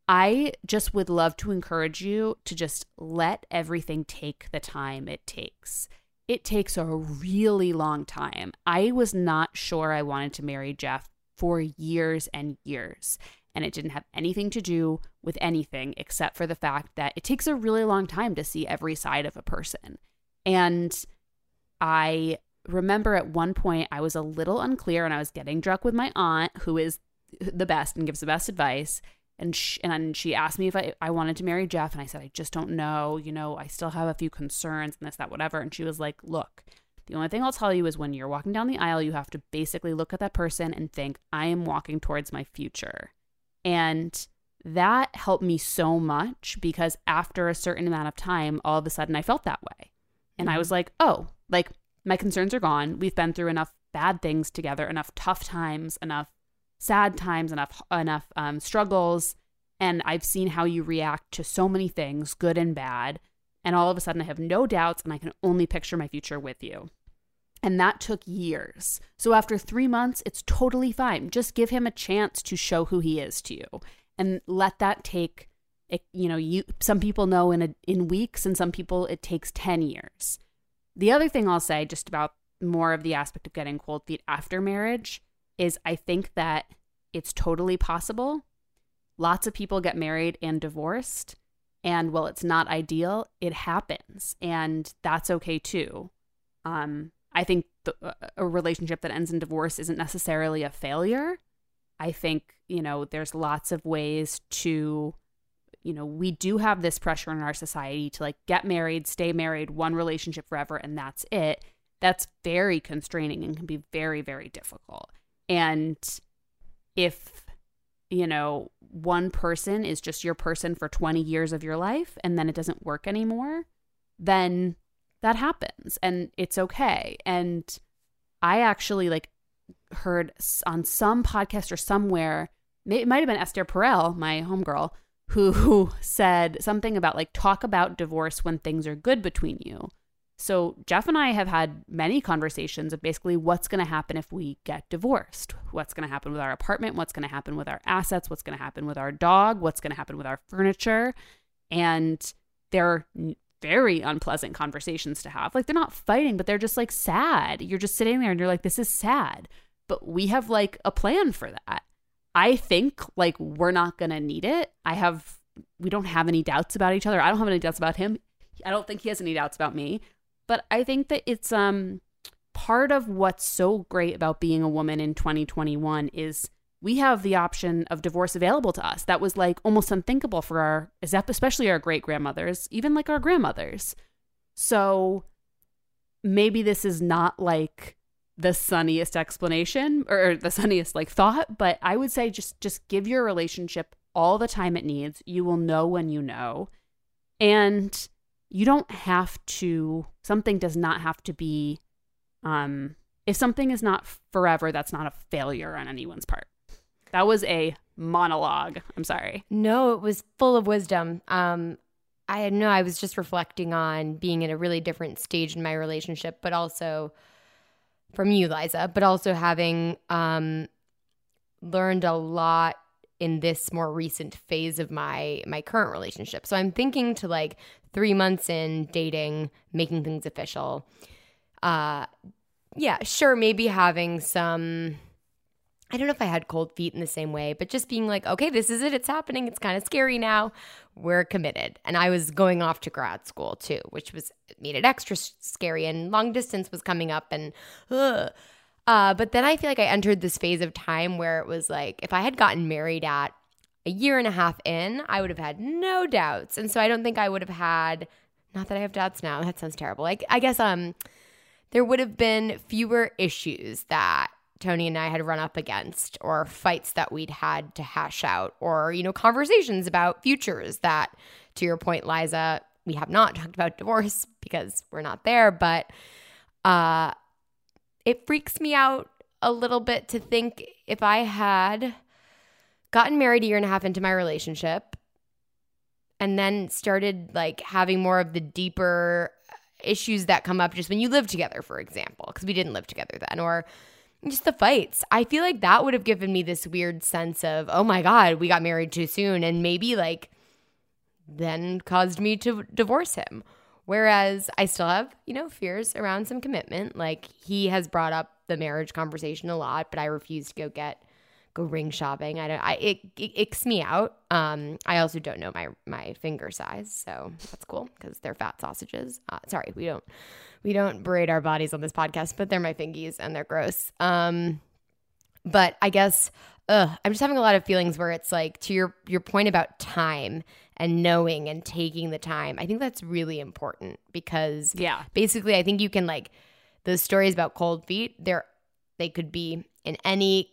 I just would love to encourage you to just let everything take the time it takes. It takes a really long time. I was not sure I wanted to marry Jeff for years and years. And it didn't have anything to do with anything except for the fact that it takes a really long time to see every side of a person. And I remember at one point I was a little unclear and I was getting drunk with my aunt, who is the best and gives the best advice. And she, and she asked me if I, I wanted to marry Jeff. And I said, I just don't know. You know, I still have a few concerns and this, that, whatever. And she was like, Look, the only thing I'll tell you is when you're walking down the aisle, you have to basically look at that person and think, I am walking towards my future. And that helped me so much because after a certain amount of time, all of a sudden I felt that way. And mm-hmm. I was like, oh, like my concerns are gone. We've been through enough bad things together, enough tough times, enough sad times, enough enough um, struggles, and I've seen how you react to so many things, good and bad. And all of a sudden, I have no doubts, and I can only picture my future with you. And that took years. So after three months, it's totally fine. Just give him a chance to show who he is to you, and let that take. You know, you some people know in a, in weeks, and some people it takes ten years. The other thing I'll say, just about more of the aspect of getting cold feet after marriage, is I think that it's totally possible. Lots of people get married and divorced. And while it's not ideal, it happens. And that's okay too. Um, I think the, a relationship that ends in divorce isn't necessarily a failure. I think, you know, there's lots of ways to, you know, we do have this pressure in our society to like get married, stay married, one relationship forever, and that's it. That's very constraining and can be very, very difficult. And if, you know, one person is just your person for 20 years of your life and then it doesn't work anymore, then that happens and it's okay. And I actually like heard on some podcast or somewhere, it might have been Esther Perel, my homegirl, who said something about like talk about divorce when things are good between you. So, Jeff and I have had many conversations of basically what's going to happen if we get divorced. What's going to happen with our apartment? What's going to happen with our assets? What's going to happen with our dog? What's going to happen with our furniture? And they're very unpleasant conversations to have. Like, they're not fighting, but they're just like sad. You're just sitting there and you're like, this is sad. But we have like a plan for that. I think like we're not going to need it. I have, we don't have any doubts about each other. I don't have any doubts about him. I don't think he has any doubts about me. But I think that it's um part of what's so great about being a woman in 2021 is we have the option of divorce available to us. That was like almost unthinkable for our especially our great grandmothers, even like our grandmothers. So maybe this is not like the sunniest explanation or the sunniest like thought, but I would say just just give your relationship all the time it needs. You will know when you know. And you don't have to something does not have to be um if something is not forever that's not a failure on anyone's part. That was a monologue. I'm sorry. No it was full of wisdom. Um i know i was just reflecting on being in a really different stage in my relationship but also from you liza but also having um learned a lot in this more recent phase of my my current relationship. So I'm thinking to like 3 months in dating, making things official. Uh yeah, sure maybe having some I don't know if I had cold feet in the same way, but just being like, okay, this is it. It's happening. It's kind of scary now. We're committed. And I was going off to grad school too, which was made it extra scary. And long distance was coming up, and ugh. Uh, but then I feel like I entered this phase of time where it was like, if I had gotten married at a year and a half in, I would have had no doubts. And so I don't think I would have had, not that I have doubts now, that sounds terrible. Like, I guess um, there would have been fewer issues that Tony and I had run up against, or fights that we'd had to hash out, or, you know, conversations about futures that, to your point, Liza, we have not talked about divorce because we're not there. But, uh, it freaks me out a little bit to think if I had gotten married a year and a half into my relationship and then started like having more of the deeper issues that come up just when you live together, for example, because we didn't live together then, or just the fights. I feel like that would have given me this weird sense of, oh my God, we got married too soon. And maybe like then caused me to divorce him. Whereas I still have, you know, fears around some commitment. Like he has brought up the marriage conversation a lot, but I refuse to go get go ring shopping. I don't. I it, it icks me out. Um, I also don't know my my finger size, so that's cool because they're fat sausages. Uh, sorry, we don't we don't braid our bodies on this podcast, but they're my fingies and they're gross. Um, but I guess I'm just having a lot of feelings where it's like to your your point about time and knowing and taking the time. I think that's really important because Yeah. basically I think you can like those stories about cold feet, they're they could be in any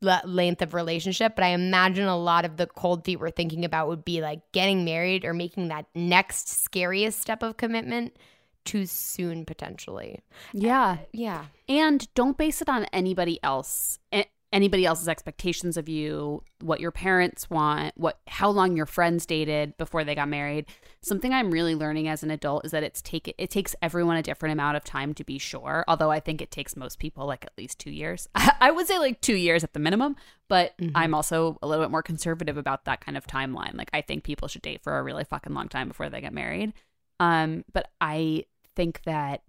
le- length of relationship, but I imagine a lot of the cold feet we're thinking about would be like getting married or making that next scariest step of commitment too soon potentially. Yeah. Yeah. And don't base it on anybody else. a- Anybody else's expectations of you, what your parents want, what how long your friends dated before they got married. Something I'm really learning as an adult is that it's take it takes everyone a different amount of time to be sure. Although I think it takes most people like at least 2 years. I would say like 2 years at the minimum, but I'm also a little bit more conservative about that kind of timeline. Like I think people should date for a really fucking long time before they get married. Um but I think that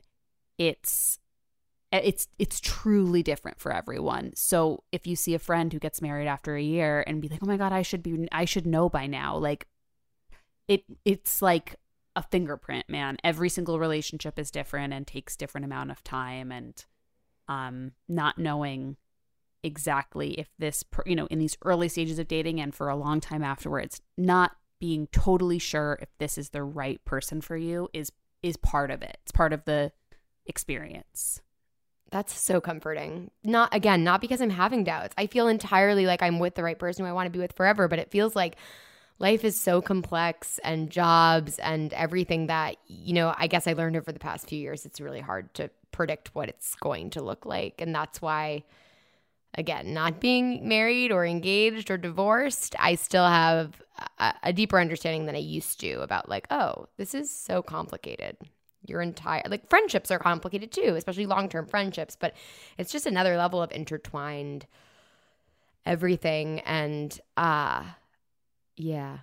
it's it's it's truly different for everyone. So if you see a friend who gets married after a year and be like, "Oh my god, I should be I should know by now." Like it it's like a fingerprint, man. Every single relationship is different and takes different amount of time and um not knowing exactly if this you know in these early stages of dating and for a long time afterwards not being totally sure if this is the right person for you is is part of it. It's part of the experience. That's so comforting. Not again, not because I'm having doubts. I feel entirely like I'm with the right person who I want to be with forever, but it feels like life is so complex and jobs and everything that, you know, I guess I learned over the past few years it's really hard to predict what it's going to look like. And that's why again, not being married or engaged or divorced, I still have a, a deeper understanding than I used to about like, oh, this is so complicated your entire like friendships are complicated too especially long-term friendships but it's just another level of intertwined everything and uh yeah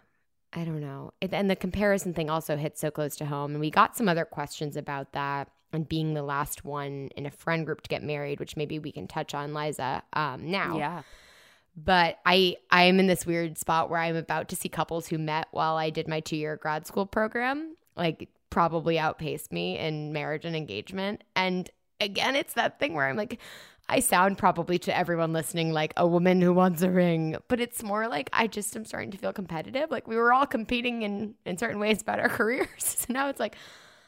i don't know and the comparison thing also hits so close to home and we got some other questions about that and being the last one in a friend group to get married which maybe we can touch on liza um now Yeah. but I I am in this weird spot where I'm about to see couples who met while I did my two year grad school program, like probably outpaced me in marriage and engagement. And again, it's that thing where I'm like, I sound probably to everyone listening like a woman who wants a ring, but it's more like I just am starting to feel competitive. Like we were all competing in in certain ways about our careers. So now it's like,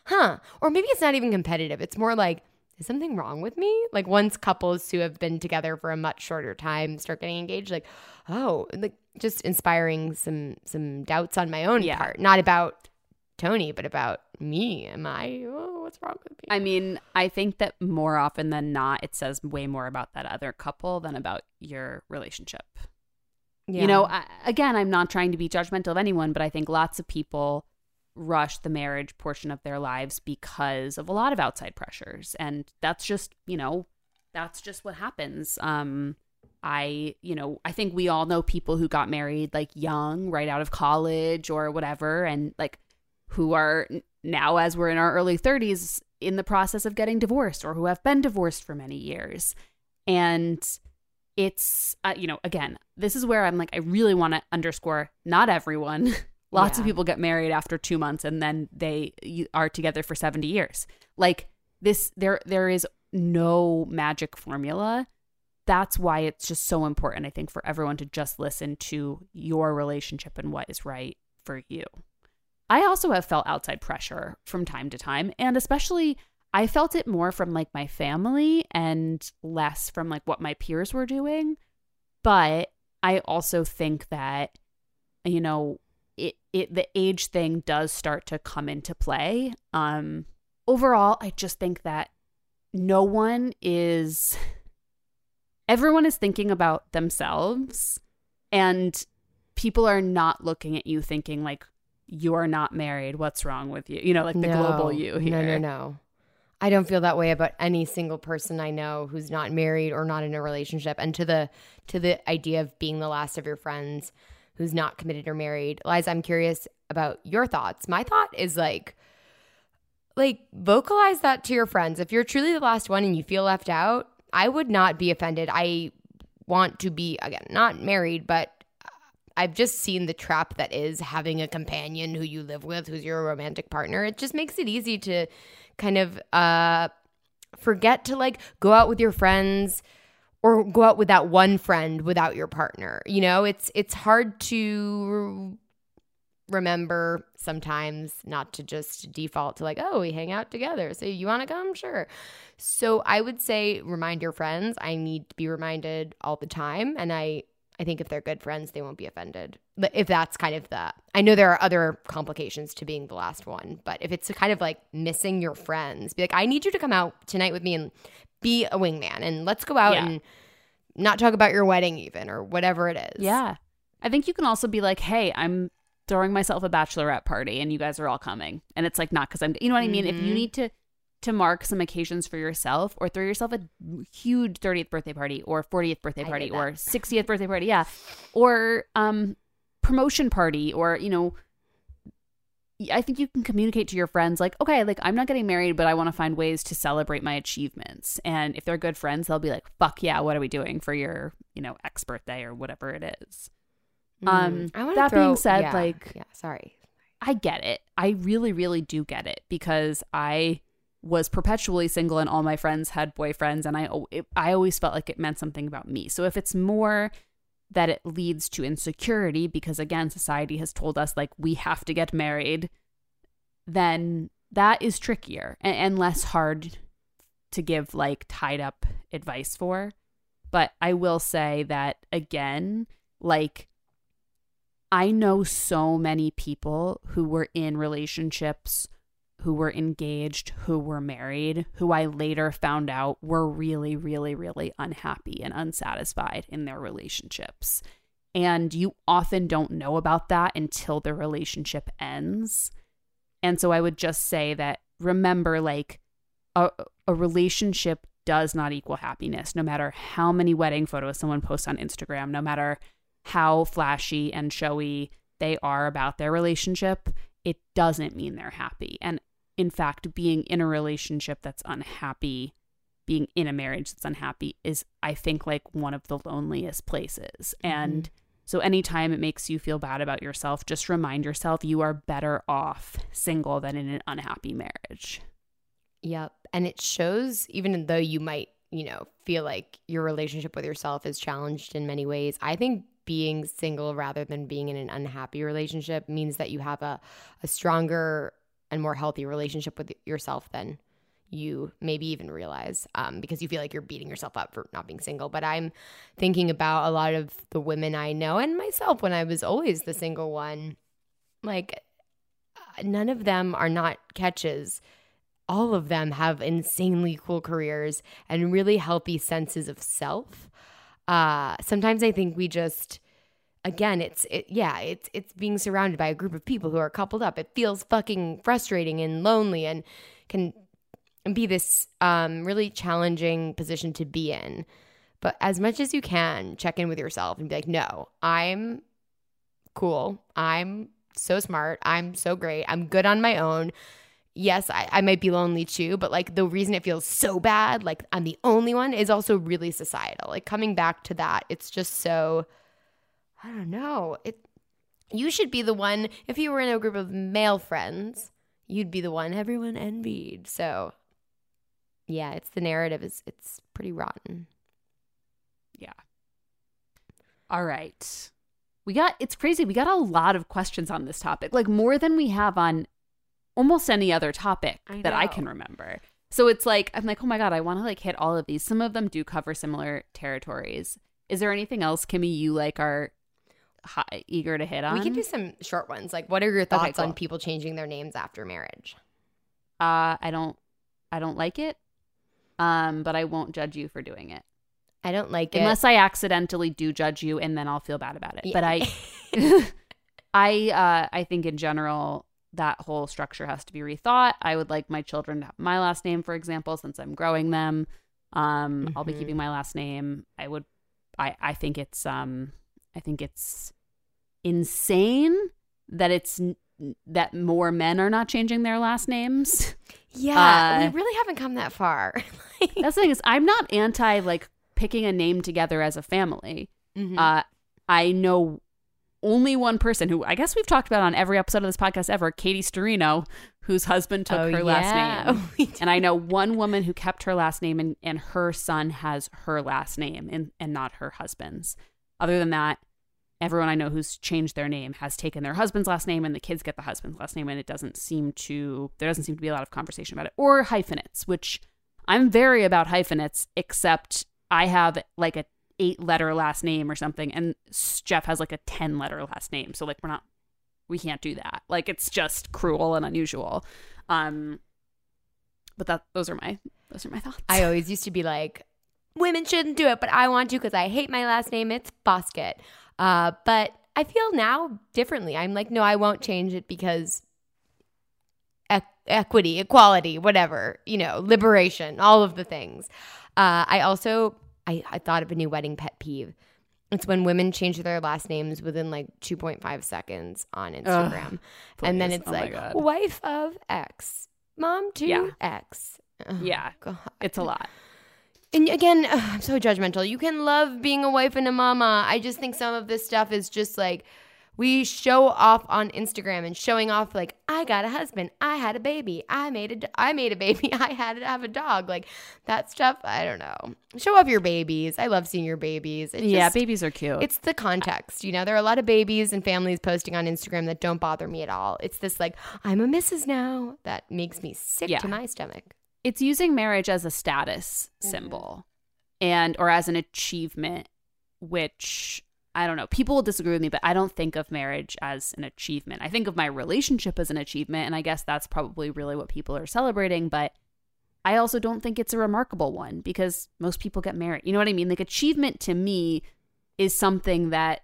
huh? Or maybe it's not even competitive. It's more like is something wrong with me? Like once couples who have been together for a much shorter time start getting engaged, like, oh, like just inspiring some some doubts on my own Yeah. part. Not about Tony, but about me. Am I oh, what's wrong with me? I mean, I think that more often than not, it says way more about that other couple than about your relationship. You know, I, again, I'm not trying to be judgmental of anyone, but I think lots of people rush the marriage portion of their lives because of a lot of outside pressures. And that's just, you know, that's just what happens. Um, I, you know, I think we all know people who got married like young, right out of college or whatever, and like who are now, as we're in our early 30s, in the process of getting divorced or who have been divorced for many years. And it's, uh, you know, again, this is where I'm like, I really want to underscore not everyone. Lots of people get married after two months and then they are together for 70 years. Like this, there, there is no magic formula. That's why it's just so important, I think, for everyone to just listen to your relationship and what is right for you. I also have felt outside pressure from time to time, and especially I felt it more from like my family and less from like what my peers were doing. But I also think that you know, it it the age thing does start to come into play. Um overall, I just think that no one is everyone is thinking about themselves and people are not looking at you thinking like you're not married what's wrong with you you know like the global you here No, no, no. I don't feel that way about any single person I know who's not married or not in a relationship. And to the to the idea of being the last of your friends who's not committed or married. Liza, I'm curious about your thoughts. My thought is like like vocalize that to your friends. If you're truly the last one and you feel left out, I would not be offended. I want to be again, not married, but I've just seen the trap that is having a companion who you live with, who's your romantic partner. It just makes it easy to kind of uh, forget to like go out with your friends or go out with that one friend without your partner. You know, it's it's hard to remember sometimes not to just default to like, oh, we hang out together. So you want to come? Sure. So I would say remind your friends. I need to be reminded all the time and I I think if they're good friends, they won't be offended. But if that's kind of the, I know there are other complications to being the last one, but if it's kind of like missing your friends, be like, I need you to come out tonight with me and be a wingman and let's go out yeah. and not talk about your wedding even or whatever it is. Yeah. I think you can also be like, hey, I'm throwing myself a bachelorette party and you guys are all coming. And it's like, not because I'm, you know what I mean? Mm-hmm. If you mm-hmm. need to, to mark some occasions for yourself or throw yourself a huge 30th birthday party or 40th birthday party or 60th birthday party yeah or um promotion party or you know I think you can communicate to your friends like, okay, like I'm not getting married, but I want to find ways to celebrate my achievements. And if they're good friends, they'll be like, fuck yeah, what are we doing for your, you know, X birthday or whatever it is. Mm, um that throw, being said, yeah, like yeah, sorry. I get it. I really, really do get it because I was perpetually single and all my friends had boyfriends and I oh, it, I always felt like it meant something about me. So if it's more that it leads to insecurity because again society has told us like we have to get married then that is trickier and, and less hard to give like tied up advice for. But I will say that again, like I know so many people who were in relationships who were engaged, who were married, who I later found out were really, really, really unhappy and unsatisfied in their relationships. And you often don't know about that until the relationship ends. And so I would just say that remember, like, a, a relationship does not equal happiness, no matter how many wedding photos someone posts on Instagram, no matter how flashy and showy they are about their relationship, it doesn't mean they're happy. And in fact, being in a relationship that's unhappy, being in a marriage that's unhappy is, I think, like one of the loneliest places. Mm-hmm. And so, anytime it makes you feel bad about yourself, just remind yourself you are better off single than in an unhappy marriage. Yep. And it shows, even though you might, you know, feel like your relationship with yourself is challenged in many ways, I think being single rather than being in an unhappy relationship means that you have a, a stronger and more healthy relationship with yourself than you maybe even realize um, because you feel like you're beating yourself up for not being single. But I'm thinking about a lot of the women I know and myself when I was always the single one. Like, none of them are not catches. All of them have insanely cool careers and really healthy senses of self. Uh, sometimes I think we just again, it's it, yeah, it's it's being surrounded by a group of people who are coupled up. It feels fucking frustrating and lonely, and can be this um, really challenging position to be in. But as much as you can, check in with yourself and be like, no, I'm cool. I'm so smart. I'm so great. I'm good on my own. Yes, I, I might be lonely too, but like the reason it feels so bad, like I'm the only one, is also really societal. Like coming back to that, it's just so I don't know. It you should be the one if you were in a group of male friends, you'd be the one everyone envied. So yeah, it's the narrative is it's pretty rotten. Yeah. All right. We got it's crazy. We got a lot of questions on this topic. Like more than we have on almost any other topic I that I can remember. So it's like I'm like, "Oh my god, I want to like hit all of these." Some of them do cover similar territories. Is there anything else, Kimmy, you like are eager to hit on? We can do some short ones. Like, what are your thoughts okay, cool. on people changing their names after marriage? Uh, I don't, I don't like it. Um, but I won't judge you for doing it. I don't like it unless I accidentally do judge you, and then I'll feel bad about it. Yeah. But I, I, uh, I think in general that whole structure has to be rethought. I would like my children to have my last name, for example, since I'm growing them. Um, I'll be keeping my last name. I would, I, I think it's, um, I think it's insane that it's that more men are not changing their last names. Yeah, Uh, we really haven't come that far. Like- That's the thing is, I'm not anti like picking a name together as a family. Mhm. Uh, I know only one person who I guess we've talked about on every episode of this podcast ever, Katie Storino, whose husband took Oh, her yeah. last name. Oh, and I know one woman who kept her last name and, and her son has her last name and, and not her husband's. Other than that, everyone I know who's changed their name has taken their husband's last name and the kids get the husband's last name and it doesn't seem to there doesn't seem to be a lot of conversation about it. Or hyphenates, which I'm very about hyphenates, except I have like a eight letter last name or something and Jeff has like a 10 letter last name. So like we're not we can't do that. Like it's just cruel and unusual. Um but that those are my those are my thoughts. I always used to be like, women shouldn't do it, but I want to because I hate my last name. It's Bosket. Uh, but I feel now differently. I'm like, no, I won't change it because equity, equality, whatever, you know, liberation, all of the things. Uh, I also, I, I thought of a new wedding pet peeve. It's when women change their last names within like 2.5 seconds on Instagram. and then it's Oh like, wife of X, mom to Yeah. X. Ugh, yeah, God. it's a lot. And again, ugh, I'm so judgmental. You can love being a wife and a mama. I just think some of this stuff is just like we show off on Instagram and showing off like I got a husband, I had a baby, I made a, I made a baby, I had to have a dog. Like that stuff. I don't know. Show off your babies. I love seeing your babies. It yeah, just- babies are cute. It's the context. You know, there are a lot of babies and families posting on Instagram that don't bother me at all. It's this like I'm a Mrs. now that makes me sick Yeah. to my stomach. it's using marriage as a status mm-hmm. symbol and or as an achievement which i don't know. People will disagree with me but i don't think of marriage as an achievement. I think of my relationship as an achievement and i guess that's probably really what people are celebrating but i also don't think it's a remarkable one because most people get married. You know what i mean? Like achievement to me is something that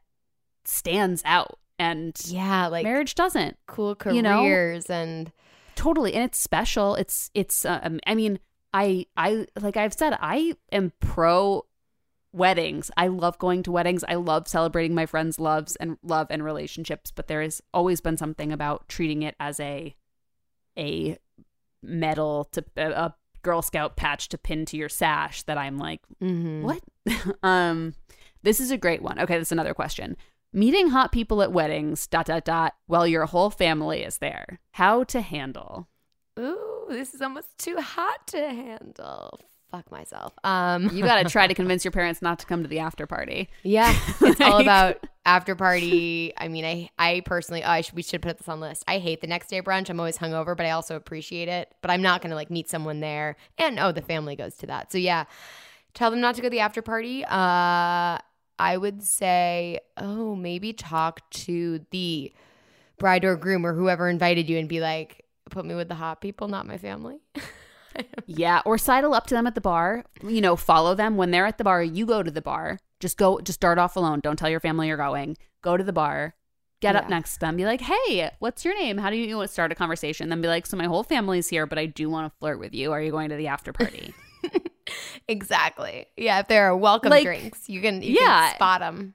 stands out and Yeah, like marriage doesn't cool you know, careers and totally and it's special. It's it's uh, um, i mean i i like i've said i am pro weddings. I love going to weddings. I love celebrating my friends loves and love and relationships but there has always been something about treating it as a a medal to a, a girl scout patch to pin to your sash that i'm like mm-hmm. what? Um this is a great one. Okay this is another question. Meeting hot people at weddings dot dot dot while your whole family is there. How to handle? Ooh, this is almost too hot to handle. Fuck myself. Um, you got to try to convince your parents not to come to the after party yeah, it's all about after party. I mean, I I personally, oh, I should, we should put this on the list. I hate the next day brunch. I'm always hungover, but I also appreciate it. But I'm not gonna like meet someone there. And oh, the family goes to that. So yeah, tell them not to go to the after party. Uh, I would say, oh, maybe talk to the bride or groom or whoever invited you and be like, put me with the hot people, not my family. yeah or sidle up to them at the bar. You know follow them. When they're at the bar you go to the bar. Just go just start off alone. Don't tell your family you're going. Go to the bar. Get up next to them. Be like hey what's your name? How do you, you want to start a conversation? Then be like so my whole family's here but i do want to flirt with you. Are you going to the after party? Exactly. Yeah, if there are welcome Like, drinks, you can you yeah. can spot them.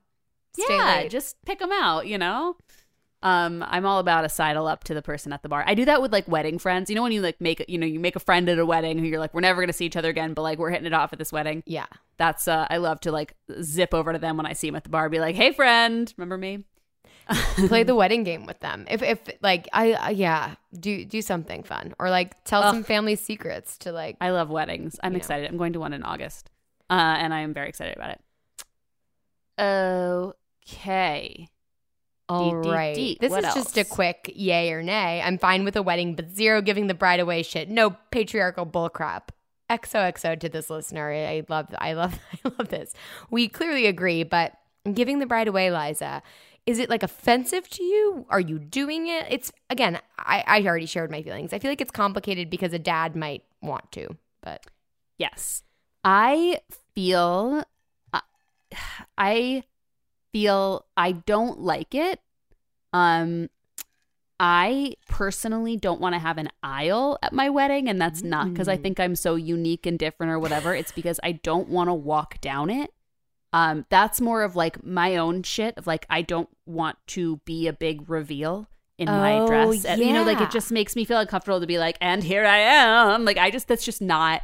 yeah, just pick them out, you know? Um, I'm all about a sidle up to the person at the bar. I do that with like wedding friends. You know when you like make you know you make a friend at a wedding who you're like we're never gonna see each other again, but like we're hitting it off at this wedding. yeah. That's uh, I love to like zip over to them when I see them at the bar, be like, hey friend, remember me? Play the wedding game with them. If if like I uh, yeah, do do something fun or like tell Ugh. some family secrets to like I love weddings. I'm You know. excited. I'm going to one in August, uh, and I am very excited about it. Okay. All right. This What is just a quick yay or nay. I'm fine with a wedding, but zero giving the bride away shit. No patriarchal bullcrap. XOXO to this listener. I love I love I love this. We clearly agree, but giving the bride away, Liza, is it like offensive to you? Are you doing it? It's again, I, I already shared my feelings. I feel like it's complicated because a dad might want to, but Yes. I feel uh, I feel I don't like it. Um I personally don't want to have an aisle at my wedding, and that's not because I Mm. think I'm so unique and different or whatever. It's because I don't want to walk down it. Um, that's more of like my own shit of like I don't want to be a big reveal in my Oh, dress. And, you know, like it just makes me feel uncomfortable to be like, and here I am. Like I just that's just not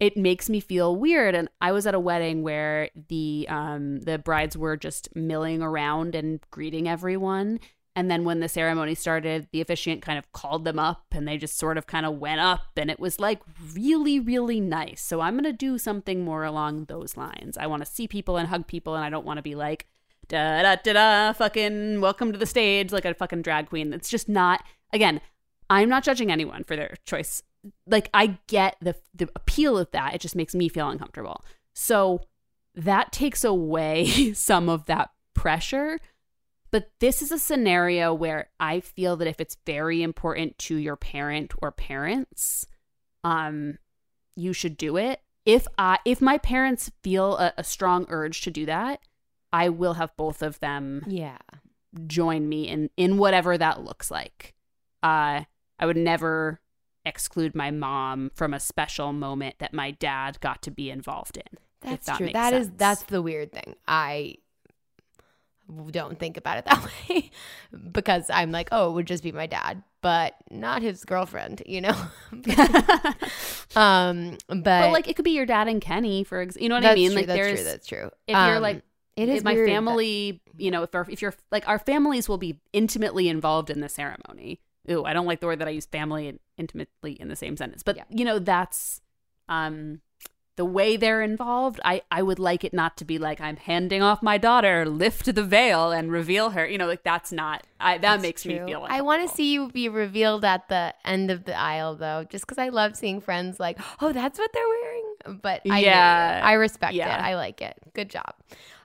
it makes me feel weird. And i was at a wedding where the um the brides were just milling around and greeting everyone. And then when the ceremony started the officiant kind of called them up and they just sort of kind of went up. And it was like really really nice. So i'm going to do something more along those lines. I want to see people and hug people and i don't want to be like da da da da fucking welcome to the stage like a fucking drag queen. It's just not again i'm not judging anyone for their choice like I get the the appeal of that. It just makes me feel uncomfortable. So that takes away some of that pressure. But this is a scenario where I feel that if it's very important to your parent or parents, um, you should do it. If I if my parents feel a, a strong urge to do that, I will have both of them Yeah. join me in in whatever that looks like. Uh, I would never exclude my mom from a special moment that my dad got to be involved in. That's that true. That is sense. that's the weird thing. I don't think about it that way because I'm like, oh, it would just be my dad, but not his girlfriend, you know. um, but, but like it could be your dad and Kenny, for example. You know what I mean? true, like that's there's true. That's true. if you're Um, like it is my weird that- family, you know, if our, if you're like our families will be intimately involved in the ceremony. Ooh, I don't like the word that I use family intimately in the same sentence. But Yeah. you know, that's um the way they're involved. I I would like it not to be like I'm handing off my daughter, lift the veil and reveal her. You know, like that's not I that That's makes me true. feel I want to see you be revealed at the end of the aisle, though, just because I love seeing friends like, oh, that's what they're wearing. But I. Yeah. I respect Yeah. it. I like it. Good job.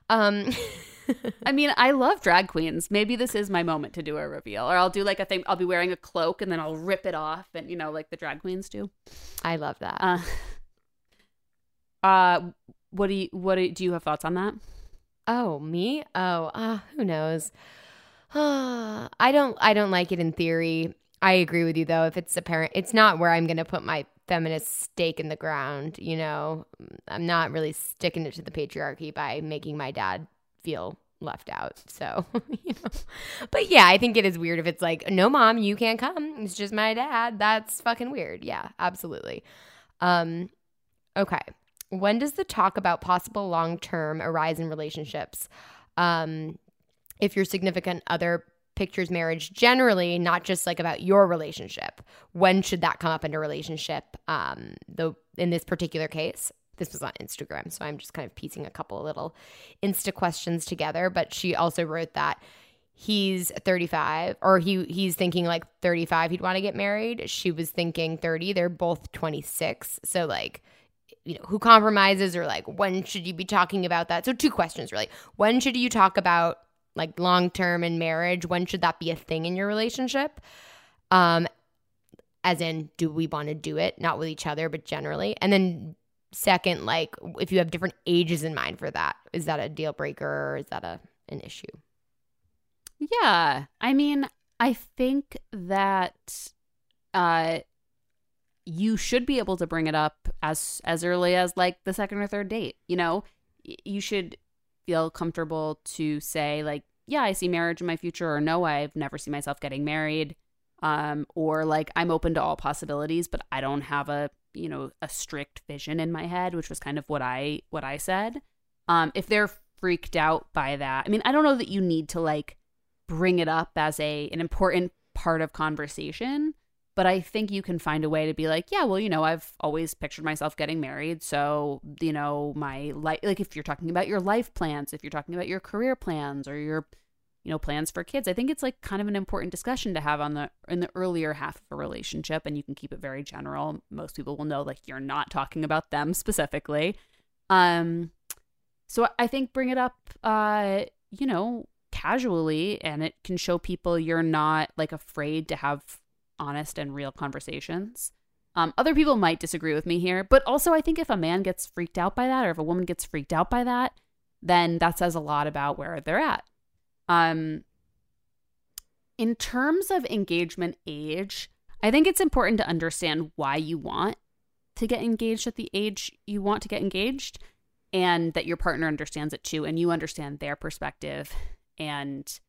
Um, I mean, I love drag queens. Maybe this is my moment to do a reveal, or I'll do like a thing. I'll be wearing a cloak and then I'll rip it off, and you know, like the drag queens do. I love that. Uh, uh, what do you what do, do you have thoughts on that? Oh, me? Oh, uh, who knows? I don't I don't like it in theory. I agree with you though. If it's apparent, it's not where I'm going to put my feminist stake in the ground, you know. I'm not really sticking it to the patriarchy by making my dad feel left out. So, you know. But yeah, I think it is weird if it's like, "No mom, you can't come. It's just my dad." That's fucking weird. Yeah, absolutely. Um okay. When does the talk about possible long term arise in relationships? Um, if your significant other pictures marriage generally, not just like about your relationship, when should that come up in a relationship? Um, though in this particular case, this was on Instagram, so I'm just kind of piecing a couple of little Insta questions together. But she also wrote that he's 35 or he he's thinking like 35 he'd want to get married. She was thinking 30 they're both 26 so like you know who compromises or like when should you be talking about that? So two questions really. When should you talk about like long term in marriage? When should that be a thing in your relationship? Um as in do we want to do it? Not with each other but generally. And then second like if you have different ages in mind for that is that a deal breaker or is that a an issue Yeah, I mean, I think that uh, you should be able to bring it up as as early as like the second or third date. You know, you should feel comfortable to say like, yeah, I see marriage in my future, or no, I've never seen myself getting married, um, or like I'm open to all possibilities, but I don't have a you know a strict vision in my head, which was kind of what I what I said. Um, if they're freaked out by that, I mean, I don't know that you need to like bring it up as a an important part of conversation but i think you can find a way to be like yeah well you know i've always pictured myself getting married so you know my life like if you're talking about your life plans if you're talking about your career plans or your you know plans for kids i think it's like kind of an important discussion to have on the in the earlier half of a relationship and you can keep it very general most people will know like you're not talking about them specifically um so i think bring it up uh you know casually and it can show people you're not like afraid to have honest and real conversations. Um, other people might disagree with me here, but also I think if a man gets freaked out by that or if a woman gets freaked out by that, then that says a lot about where they're at. Um, In terms of engagement age, I think it's important to understand why you want to get engaged at the age you want to get engaged and that your partner understands it too and you understand their perspective and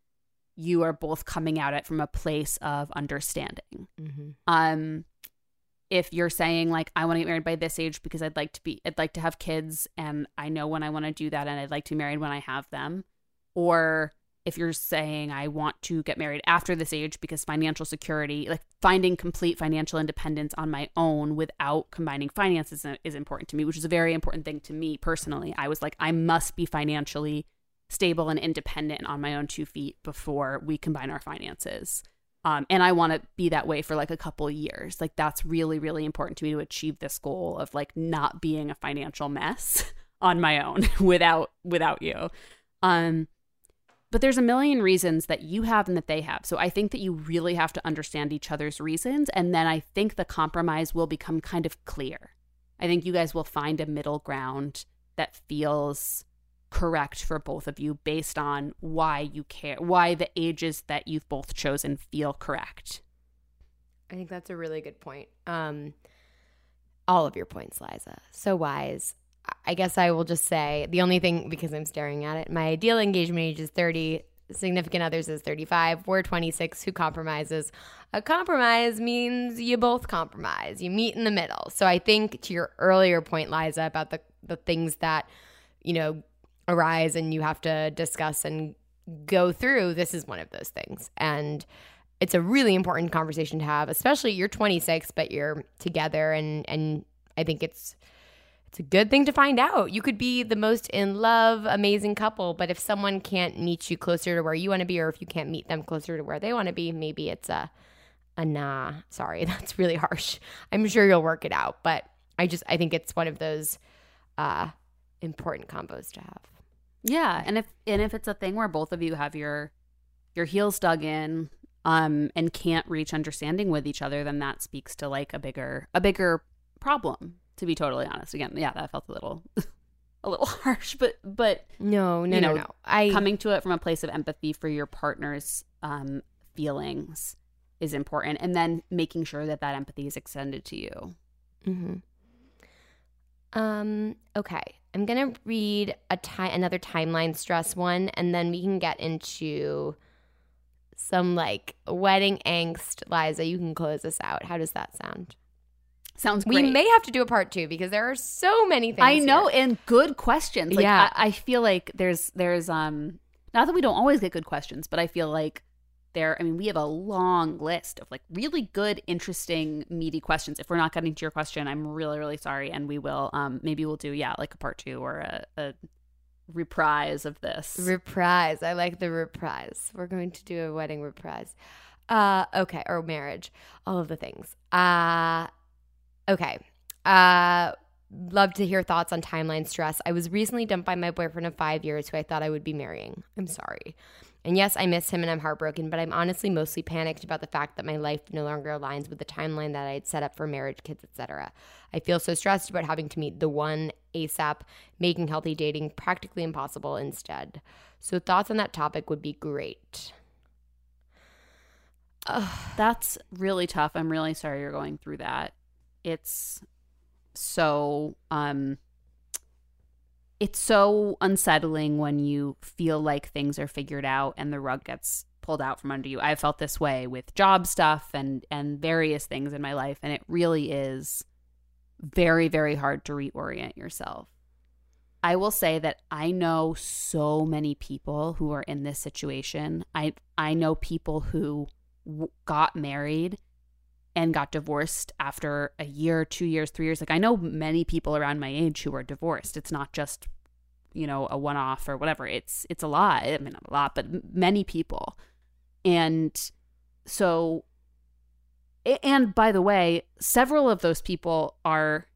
you are both coming at it from a place of understanding. Mm-hmm. Um if you're saying like I want to get married by this age because I'd like to be I'd like to have kids and I know when I want to do that and I'd like to be married when I have them or if you're saying I want to get married after this age because financial security, like finding complete financial independence on my own without combining finances is important to me, which is a very important thing to me personally. I was like, I must be financially stable and independent on my own two feet before we combine our finances. Um, and I want to be that way for like a couple years. Like that's really, really important to me to achieve this goal of like not being a financial mess on my own without without you. Um, but there's a million reasons that you have and that they have. So I think that you really have to understand each other's reasons. And then I think the compromise will become kind of clear. I think you guys will find a middle ground that feels correct for both of you based on why you care, why the ages that you've both chosen feel correct. I think that's a really good point. Um, all of your points, Liza. So wise. I guess I will just say the only thing because I'm staring at it, my ideal engagement age is 30, significant others is 35. We're 26. Who compromises? A compromise means you both compromise. You meet in the middle. So I think to your earlier point, Liza, about the the things that you know arise and you have to discuss and go through. This is one of those things, and it's a really important conversation to have. Especially you're 26, but you're together, and and I think it's it's a good thing to find out. You could be the most in love, amazing couple, but if someone can't meet you closer to where you want to be, or if you can't meet them closer to where they want to be, maybe it's a, a nah. Sorry, that's really harsh. I'm sure you'll work it out, but I just I think it's one of those uh, important combos to have. Yeah, and if and if it's a thing where both of you have your your heels dug in um and can't reach understanding with each other, then that speaks to like a bigger a bigger problem to be totally honest. Again, yeah, that felt a little a little harsh, but but no, no, you know, no, no. I coming to it from a place of empathy for your partner's um, feelings is important, and then making sure that that empathy is extended to you. Mm-hmm. Um. Okay, I'm gonna read a time another timeline stress one, and then we can get into some like wedding angst. Liza, you can close us out. How does that sound? Sounds great. We may have to do a part two because there are so many things. I know, here. and good questions. Like, yeah, I, I, feel like there's there's um not that we don't always get good questions, but I feel like there. I mean, we have a long list of like really good, interesting, meaty questions. If we're not getting to your question, I'm really really sorry, and we will um maybe we'll do yeah like a part two or a, a reprise of this reprise. I like the reprise. We're going to do a wedding reprise. Uh, okay, or marriage, all of the things. Uh Okay. Uh, love to hear thoughts on timeline stress. I was recently dumped by my boyfriend of five years who I thought I would be marrying. I'm sorry. And yes, I miss him and I'm heartbroken, but I'm honestly mostly panicked about the fact that my life no longer aligns with the timeline that I had set up for marriage, kids, etc. I feel so stressed about having to meet the one ASAP, making healthy dating practically impossible instead. So thoughts on that topic would be great. Ugh. That's really tough. I'm really sorry you're going through that it's so um it's so unsettling when you feel like things are figured out and the rug gets pulled out from under you. I felt this way with job stuff and and various things in my life and it really is very very hard to reorient yourself. I will say that I know so many people who are in this situation. I I know people who w- got married and got divorced after a year, two years, three years. Like I know many people around my age who are divorced. It's not just, you know, a one off or whatever. It's it's a lot. I mean, not a lot, but many people. And so, and by the way, several of those people are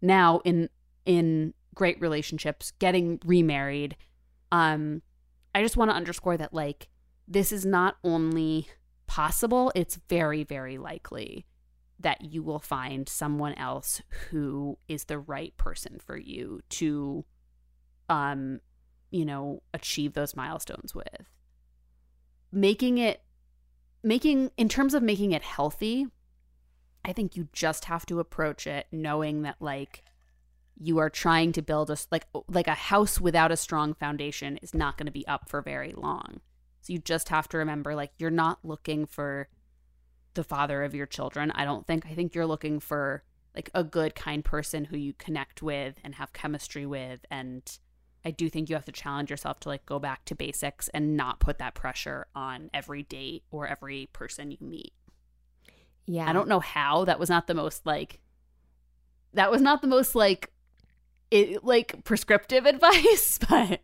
now in in great relationships, getting remarried. Um, I just want to underscore that like this is not only possible, it's very, very likely that you will find someone else who is the right person for you to um you know achieve those milestones with making it making in terms of making it healthy, I think you just have to approach it knowing that like you are trying to build a like like a house without a strong foundation is not going to be up for very long. So you just have to remember like you're not looking for the father of your children. I don't think I think you're looking for like a good kind person who you connect with and have chemistry with and I do think you have to challenge yourself to like go back to basics and not put that pressure on every date or every person you meet. Yeah. I don't know how that was not the most like that was not the most like it like prescriptive advice, but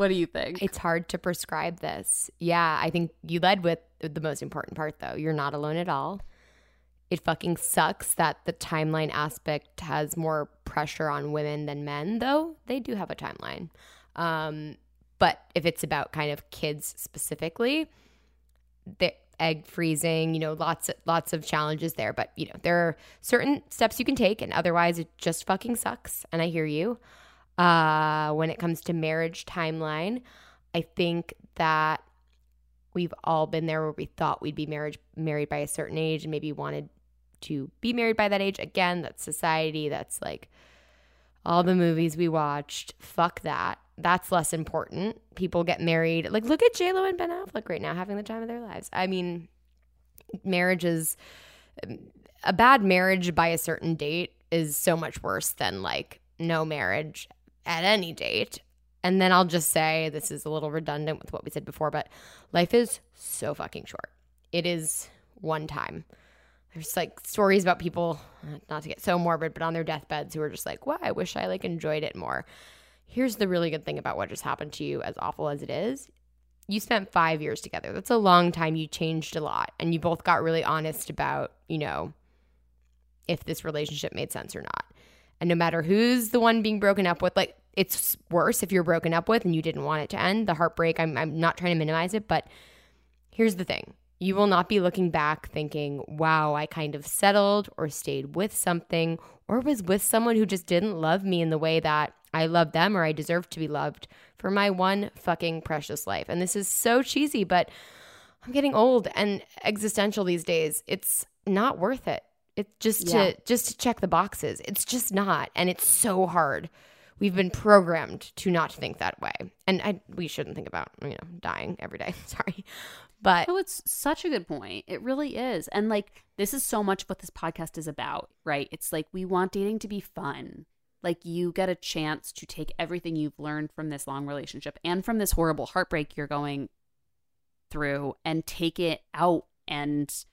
what do you think? It's hard to prescribe this. Yeah, I think you led with the most important part though. You're not alone at all. It fucking sucks that the timeline aspect has more pressure on women than men, though. They do have a timeline. Um, but if it's about kind of kids specifically, the egg freezing, you know, lots of, lots of challenges there. But you know, there are certain steps you can take, and otherwise, it just fucking sucks. And I hear you. Uh, when it comes to marriage timeline, I think that we've all been there where we thought we'd be marriage married by a certain age and maybe wanted to be married by that age. Again, that's society. That's like all the movies we watched. Fuck that. That's less important. People get married. Like, look at JLo and Ben Affleck right now having the time of their lives. I mean, marriage is a bad marriage by a certain date is so much worse than like no marriage at any date. And then I'll just say this is a little redundant with what we said before, but life is so fucking short. It is one time. There's like stories about people not to get so morbid but on their deathbeds who are just like wow i wish i like enjoyed it more. Here's the really good thing about what just happened to you as awful as it is. You spent five years together. That's a long time. You changed a lot. And you both got really honest about you know if this relationship made sense or not. And no matter who's the one being broken up with like it's worse if you're broken up with and you didn't want it to end the heartbreak i'm, I'm not trying to minimize it but here's the thing you will not be looking back thinking, wow, I kind of settled or stayed with something or was with someone who just didn't love me in the way that I love them or I deserve to be loved for my one fucking precious life. And this is so cheesy, but I'm getting old and existential these days. It's not worth it. It's just yeah. to just to check the boxes. It's just not and it's so hard. We've been programmed to not think that way. And I we shouldn't think about, you know, dying every day. Sorry. But no, it's such a good point. It really is. And like this is so much what this podcast is about, right? It's like we want dating to be fun. Like you get a chance to take everything you've learned from this long relationship and from this horrible heartbreak you're going through and take it out and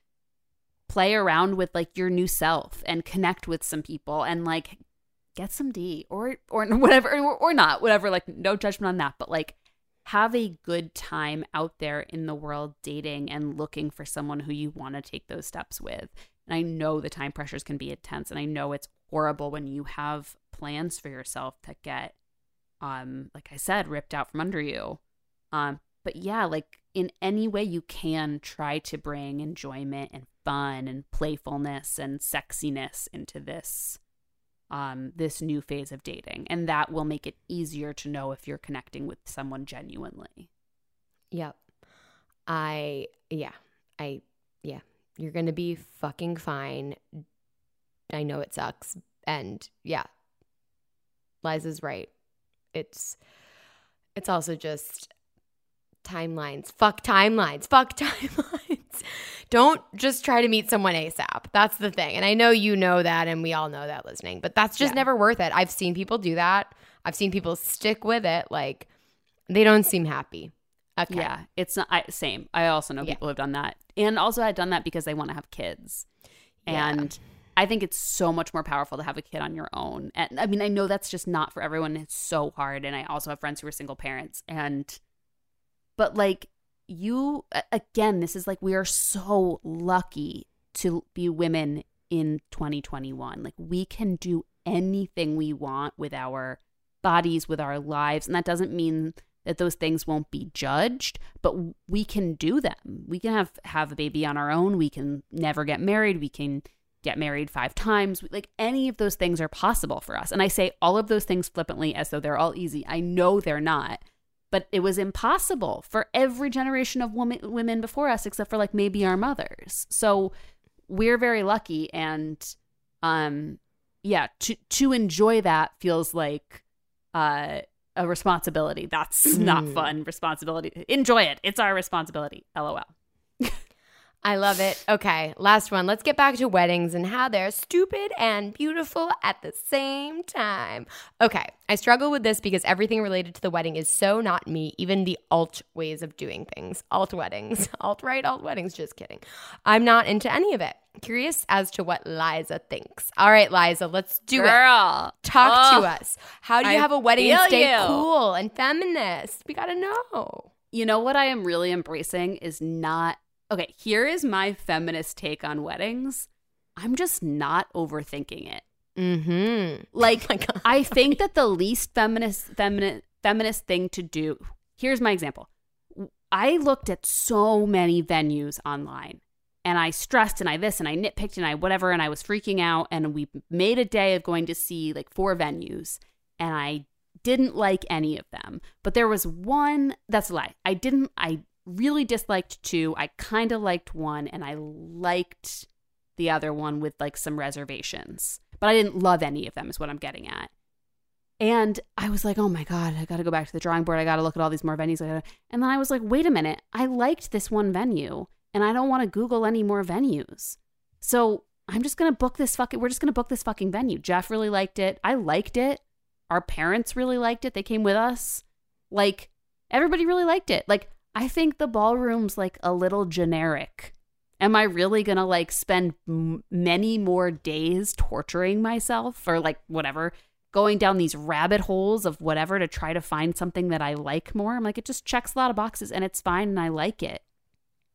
play around with like your new self and connect with some people and like get some D or or whatever or, not whatever like no judgment on that but like have a good time out there in the world dating and looking for someone who you want to take those steps with. And I know the time pressures can be intense and I know it's horrible when you have plans for yourself that get um like I said ripped out from under you. Um but yeah, like in any way you can try to bring enjoyment and fun and playfulness and sexiness into this um, this new phase of dating. And that will make it easier to know if you're connecting with someone genuinely. Yep. I, yeah, I, yeah, you're going to be fucking fine. I know it sucks. And yeah, Liza's right. It's, it's also just timelines. Fuck timelines. Fuck timelines. Don't just try to meet someone ASAP. That's the thing. And I know you know that and we all know that listening, but that's just yeah. never worth it. I've seen people do that. I've seen people stick with it like they don't seem happy. Okay. Yeah, it's not I, same. I also know yeah. people who've done that. And also I've done that because they want to have kids. Yeah. And I think it's so much more powerful to have a kid on your own. And I mean, I know that's just not for everyone. It's so hard. And I also have friends who are single parents. And, but like, you again this is like we are so lucky to be women in 2021 like we can do anything we want with our bodies with our lives and that doesn't mean that those things won't be judged but we can do them. We can have have a baby on our own. We can never get married. We can get married five times. Like any of those things are possible for us. And i say all of those things flippantly as though they're all easy. I know they're not but it was impossible for every generation of women women before us except for like maybe our mothers. So we're very lucky and um yeah, to to enjoy that feels like uh a responsibility. That's not Mm. fun. Responsibility. Enjoy it. It's our responsibility. LOL. I love it. Okay, last one. Let's get back to weddings and how they're stupid and beautiful at the same time. Okay, I struggle with this because everything related to the wedding is so not me, even the alt ways of doing things. Alt weddings. Alt right, alt weddings. Just kidding. I'm not into any of it. Curious as to what Liza thinks. All right, Liza, let's do it. Girl. Talk Ugh. to us. How do you I have a wedding and stay you. cool and feminist? We gotta know. You know what I am really embracing is not okay. Here is my feminist take on weddings. I'm just not overthinking it. Mm-hmm. Like, God. I think that the least feminist, feminist, feminist thing to do. Here's my example. I looked at so many venues online, and I stressed and I this and I nitpicked and I whatever, and I was freaking out. And we made a day of going to see like four venues, and I didn't like any of them. But there was one that's a lie. I didn't. I really disliked two. I kind of liked one, and I liked the other one with like some reservations. But I didn't love any of them, is what I'm getting at. And I was like, oh my God, I got to go back to the drawing board. I got to look at all these more venues. And then I was like, wait a minute. I liked this one venue and I don't want to Google any more venues. So I'm just going to book this fucking, we're just going to book this fucking venue. Jeff really liked it. I liked it. Our parents really liked it. They came with us. Like, everybody really liked it. Like, I think the ballroom's like a little generic. Am I really going to like spend m- many more days torturing myself or like whatever, going down these rabbit holes of whatever to try to find something that I like more? I'm like, it just checks a lot of boxes and it's fine and I like it.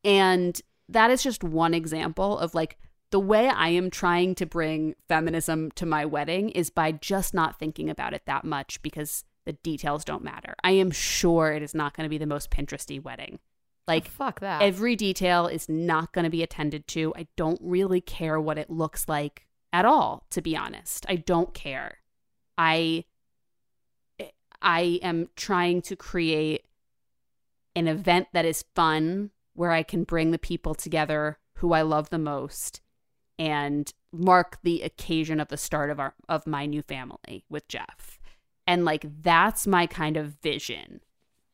And that is just one example of like the way I am trying to bring feminism to my wedding is by just not thinking about it that much because the details don't matter. I am sure it is not going to be the most Pinteresty wedding. Like Oh, fuck that. every detail is not going to be attended to. I don't really care what it looks like at all, to be honest. I don't care. I I am trying to create an event that is fun where I can bring the people together who I love the most and mark the occasion of the start of our of my new family with Jeff. And like that's my kind of vision.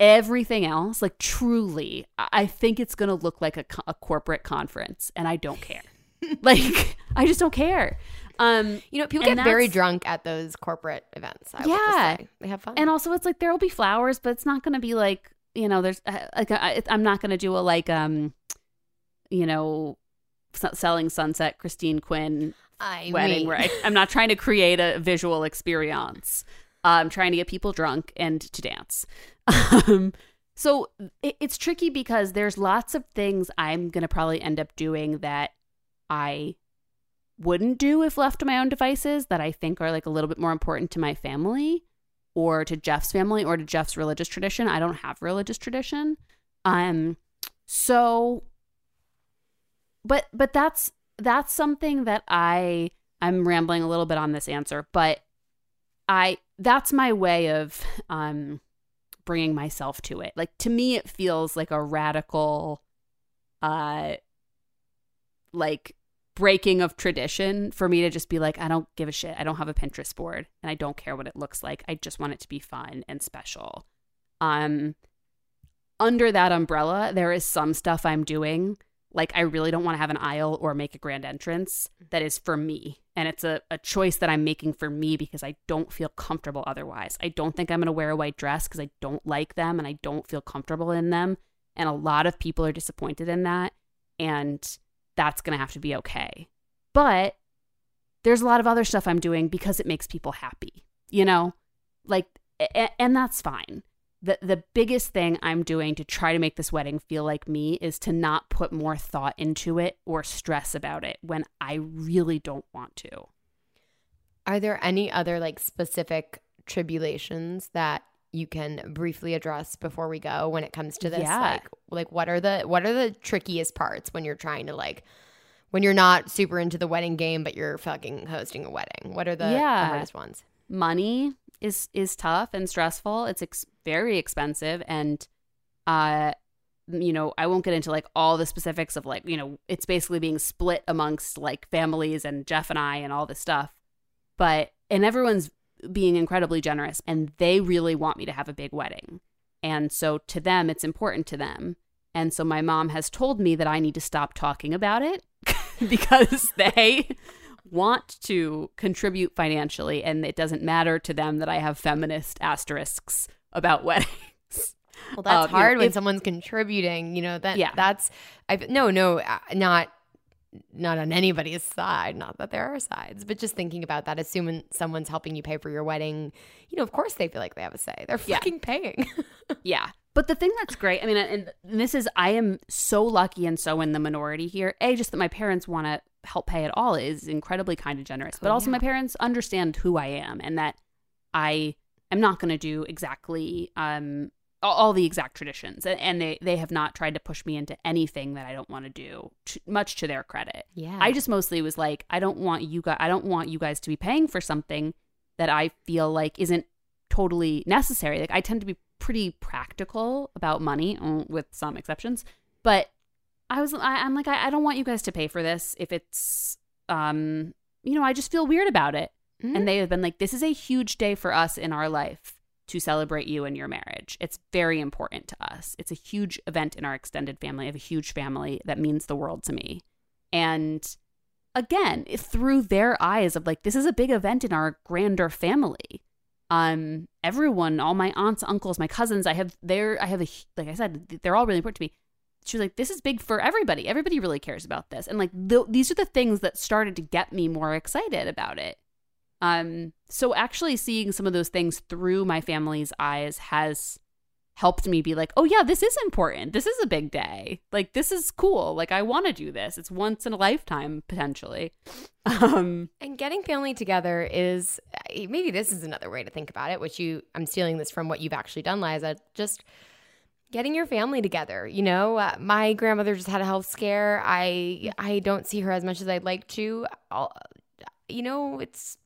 Everything else, like truly, I think it's going to look like a, co- a corporate conference and I don't care. like I just don't care. Um you know, people get very drunk at those corporate events. I Yeah. say. They have fun. and also it's like there'll be flowers but it's not going to be like you know there's uh, like I, i'm not going to do a like um you know selling sunset christine quinn I wedding mean, where I, i'm not trying to create a visual experience i'm trying to get people drunk and to dance um so it, it's tricky because there's lots of things i'm going to probably end up doing that i wouldn't do if left to my own devices that i think are like a little bit more important to my family or to Jeff's family or to Jeff's religious tradition. I don't have religious tradition. Um so but but that's that's something that I I'm rambling a little bit on this answer, but I that's my way of um bringing myself to it. Like to me it feels like a radical uh like breaking of tradition for me to just be like, I don't give a shit. I don't have a Pinterest board and I don't care what it looks like. I just want it to be fun and special. Um, under that umbrella, there is some stuff I'm doing. Like, I really don't want to have an aisle or make a grand entrance mm-hmm. that is for me. And it's a, a choice that I'm making for me because I don't feel comfortable otherwise. I don't think I'm going to wear a white dress because I don't like them and I don't feel comfortable in them. And a lot of people are disappointed in that. And that's going to have to be okay. But there's a lot of other stuff I'm doing because it makes people happy, you know? Like a- and that's fine. The the biggest thing I'm doing to try to make this wedding feel like me is to not put more thought into it or stress about it when I really don't want to. Are there any other like specific tribulations that you can briefly address before we go when it comes to this? Yeah. Like like what are the what are the trickiest parts when you're trying to like when you're not super into the wedding game but you're fucking hosting a wedding? What are the, the hardest ones? Money is is tough and stressful. It's ex- very expensive and uh you know, I won't get into like all the specifics of like, you know, it's basically being split amongst like families and Jeff and I and all this stuff. But and everyone's being incredibly generous and they really want me to have a big wedding. And so to them it's important to them. And so my mom has told me that I need to stop talking about it because they want to contribute financially and it doesn't matter to them that I have feminist asterisks about weddings. Well, that's Um, hard you know, when if- someone's contributing. You know that. Yeah. That's. I no no uh, not not on anybody's side. Not that there are sides, but just thinking about that. Assuming someone's helping you pay for your wedding, you know, of course they feel like they have a say. They're Yeah. fucking paying. Yeah. But the thing that's great, I mean, and this is, I am so lucky and so in the minority here. A, just that my parents want to help pay at all is incredibly kind and generous. But also, yeah. my parents understand who I am and that I am not going to do exactly um, all, the exact traditions. And, they, they have not tried to push me into anything that I don't want to do, much to their credit. yeah. I just mostly was like, I don't want you guys, I don't want you guys to be paying for something that I feel like isn't totally necessary. Like I tend to be pretty practical about money, with some exceptions. But I was, I, I'm like, I, I don't want you guys to pay for this if it's, um, you know, I just feel weird about it. Mhm. And they have been like, this is a huge day for us in our life to celebrate you and your marriage. It's very important to us. It's a huge event in our extended family. I have a huge family that means the world to me. And again, through their eyes of like, this is a big event in our grander family. Um, everyone, all my aunts, uncles, my cousins, I have they're I have a like I said, they're all really important to me. She was like, "This is big for everybody. Everybody really cares about this." And like, th- these are the things that started to get me more excited about it. Um, so actually seeing some of those things through my family's eyes has helped me be like, oh yeah, this is important. This is a big day. Like this is cool. Like I want to do this. It's once in a lifetime potentially. Um, And getting family together is eh, maybe this is another way to think about it, which you I'm stealing this from what you've actually done, Liza. Just getting your family together. You know, uh, my grandmother just had a health scare. I I don't see her as much as I'd like to. I'll, you know, it's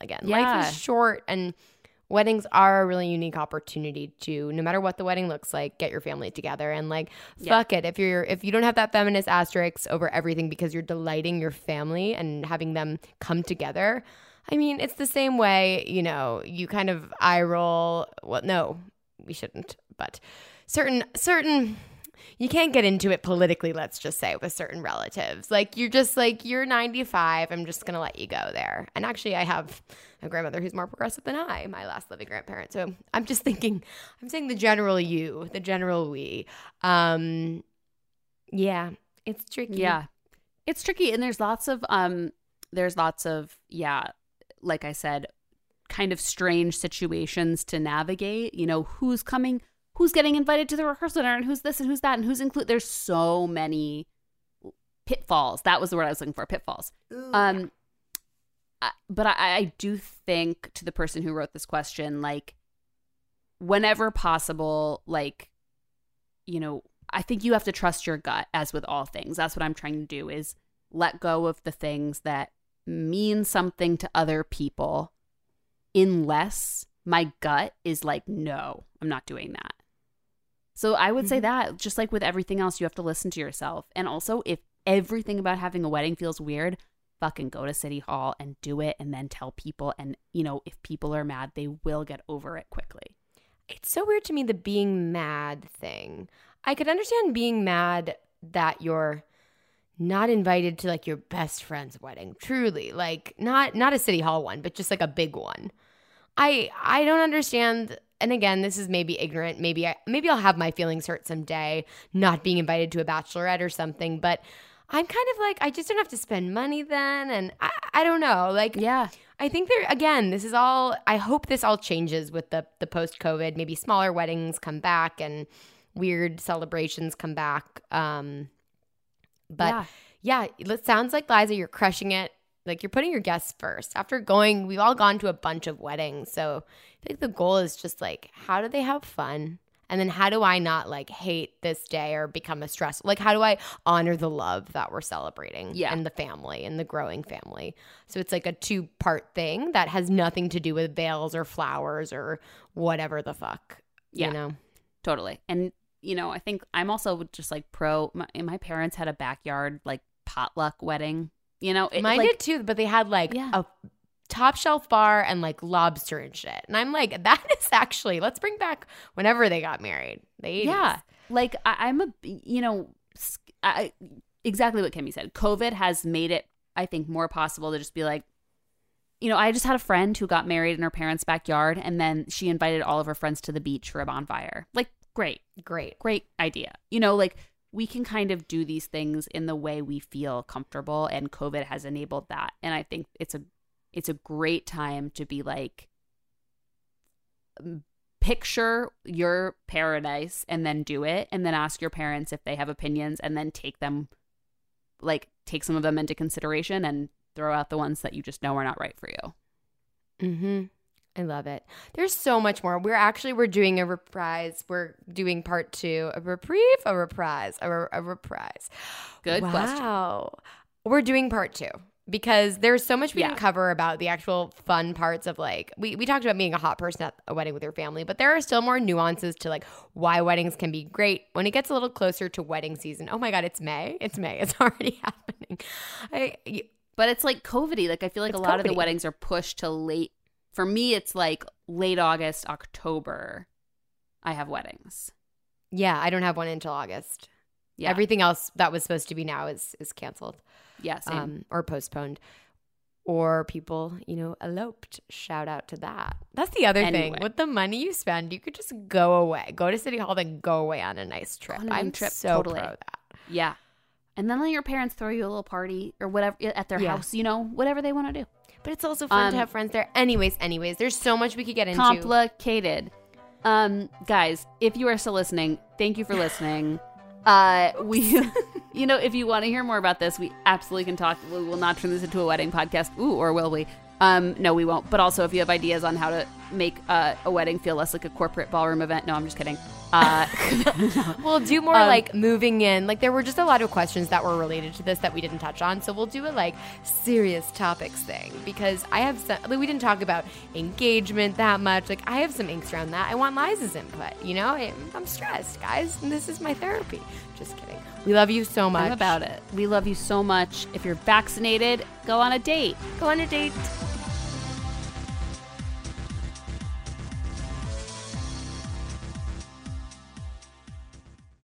again life is short and. Weddings are a really unique opportunity to, no matter what the wedding looks like, get your family together and like, Yeah. fuck it. If you're if you don't have that feminist asterisk over everything because you're delighting your family and having them come together, I mean, it's the same way, you know, you kind of eye roll. Well, no, we shouldn't, but certain, certain, you can't get into it politically, let's just say, with certain relatives. Like, you're just like, you're 95, I'm just to let you go there. And actually, I have a grandmother who's more progressive than I, my last living grandparent. So I'm just thinking, I'm saying the general you, the general we. Um, yeah, it's tricky. yeah. It's tricky and there's lots of um there's lots of yeah, like I said, kind of strange situations to navigate, you know, who's coming, who's getting invited to the rehearsal dinner and who's this and who's that and who's included there's so many pitfalls. That was the word I was looking for, pitfalls. Um, I, but I, I do think to the person who wrote this question, like, whenever possible, like, you know, I think you have to trust your gut, as with all things. That's what I'm trying to do is let go of the things that mean something to other people, unless my gut is like, no, I'm not doing that. So I would say Mhm. that just like with everything else, you have to listen to yourself. And also, if everything about having a wedding feels weird, fucking go to City Hall and do it and then tell people. And, you know, if people are mad, they will get over it quickly. It's so weird to me the being mad thing. I could understand being mad that you're not invited to like your best friend's wedding. Truly, like not not a city hall one, but just like a big one. I I don't understand. And again, this is maybe ignorant. Maybe I maybe I'll have my feelings hurt someday not being invited to a bachelorette or something. But I'm kind of like I just don't have to spend money then, and I I don't know. Like Yeah. I think there again, this is all I hope this all changes with the the post COVID. Maybe smaller weddings come back and weird celebrations come back. Um but yeah, it sounds like Liza, you're crushing it. Like you're putting your guests first. After going, we've all gone to a bunch of weddings. So I think the goal is just like, how do they have fun? And then how do I not like hate this day or become a stress? Like how do I honor the love that we're celebrating Yeah. and the family and the growing family? So it's like a two part thing that has nothing to do with veils or flowers or whatever the fuck. Yeah. You know? Totally. And you know, I think I'm also just like pro. My, my parents had a backyard like potluck wedding. You know, it, Mine like, did too, but they had like Yeah. a top shelf bar and like lobster and shit. And I'm like, that is actually let's bring back whenever they got married. The 80s. Yeah. Like I, I'm a, you know, I, exactly what Kimmy said. COVID has made it, I think, more possible to just be like, you know, I just had a friend who got married in her parents' backyard, and then she invited all of her friends to the beach for a bonfire. Like, great, Great. great idea. You know, like we can kind of do these things in the way we feel comfortable, and COVID has enabled that. And I think it's a, it's a great time to be like, picture your paradise and then do it and then ask your parents if they have opinions and then take them like take some of them into consideration and throw out the ones that you just know are not right for you. Mm-hmm. I love it. There's so much more. We're actually we're doing a reprise. We're doing part two, a reprieve, a reprise, a, re- a reprise. Good wow. question. We're doing part two because there's so much we Yeah. didn't cover about the actual fun parts of like we, we talked about being a hot person at a wedding with your family, but there are still more nuances to like why weddings can be great when it gets a little closer to wedding season. Oh my god, it's May. It's May. It's already happening. I But it's like COVID Like I feel like a lot of the weddings are pushed to late for me it's like late August, October. I have weddings. yeah, I don't have one until August. Yeah. Everything else that was supposed to be now is is canceled yeah, same. um, or postponed. Or people, you know, eloped. Shout out to that. That's the other Anyway. thing. With the money you spend, you could just go away, go to City Hall, then go away on a nice trip. On a I'm trip, so totally. pro that. yeah. And then let your parents throw you a little party or whatever at their Yeah. house, you know, whatever they want to do. But it's also fun Um, to have friends there. Anyways, anyways, there's so much we could get into. complicated. Um, guys, if you are still listening, thank you for listening. Uh, we, you know, if you want to hear more about this, we absolutely can talk. We will not turn this into a wedding podcast. Ooh, or will we? Um, no, we won't. But also, if you have ideas on how to make uh, a wedding feel less like a corporate ballroom event, no, I'm just kidding. Uh, We'll do more Um, like moving in. Like there were just a lot of questions that were related to this that we didn't touch on. So we'll do a like serious topics thing because I have some. Like, we didn't talk about engagement that much. Like I have some inks around that. I want Liza's input. You know, I'm stressed, guys. And this is my therapy. Just kidding. We love you so much. I'm about it. We love you so much. If you're vaccinated, go on a date. Go on a date.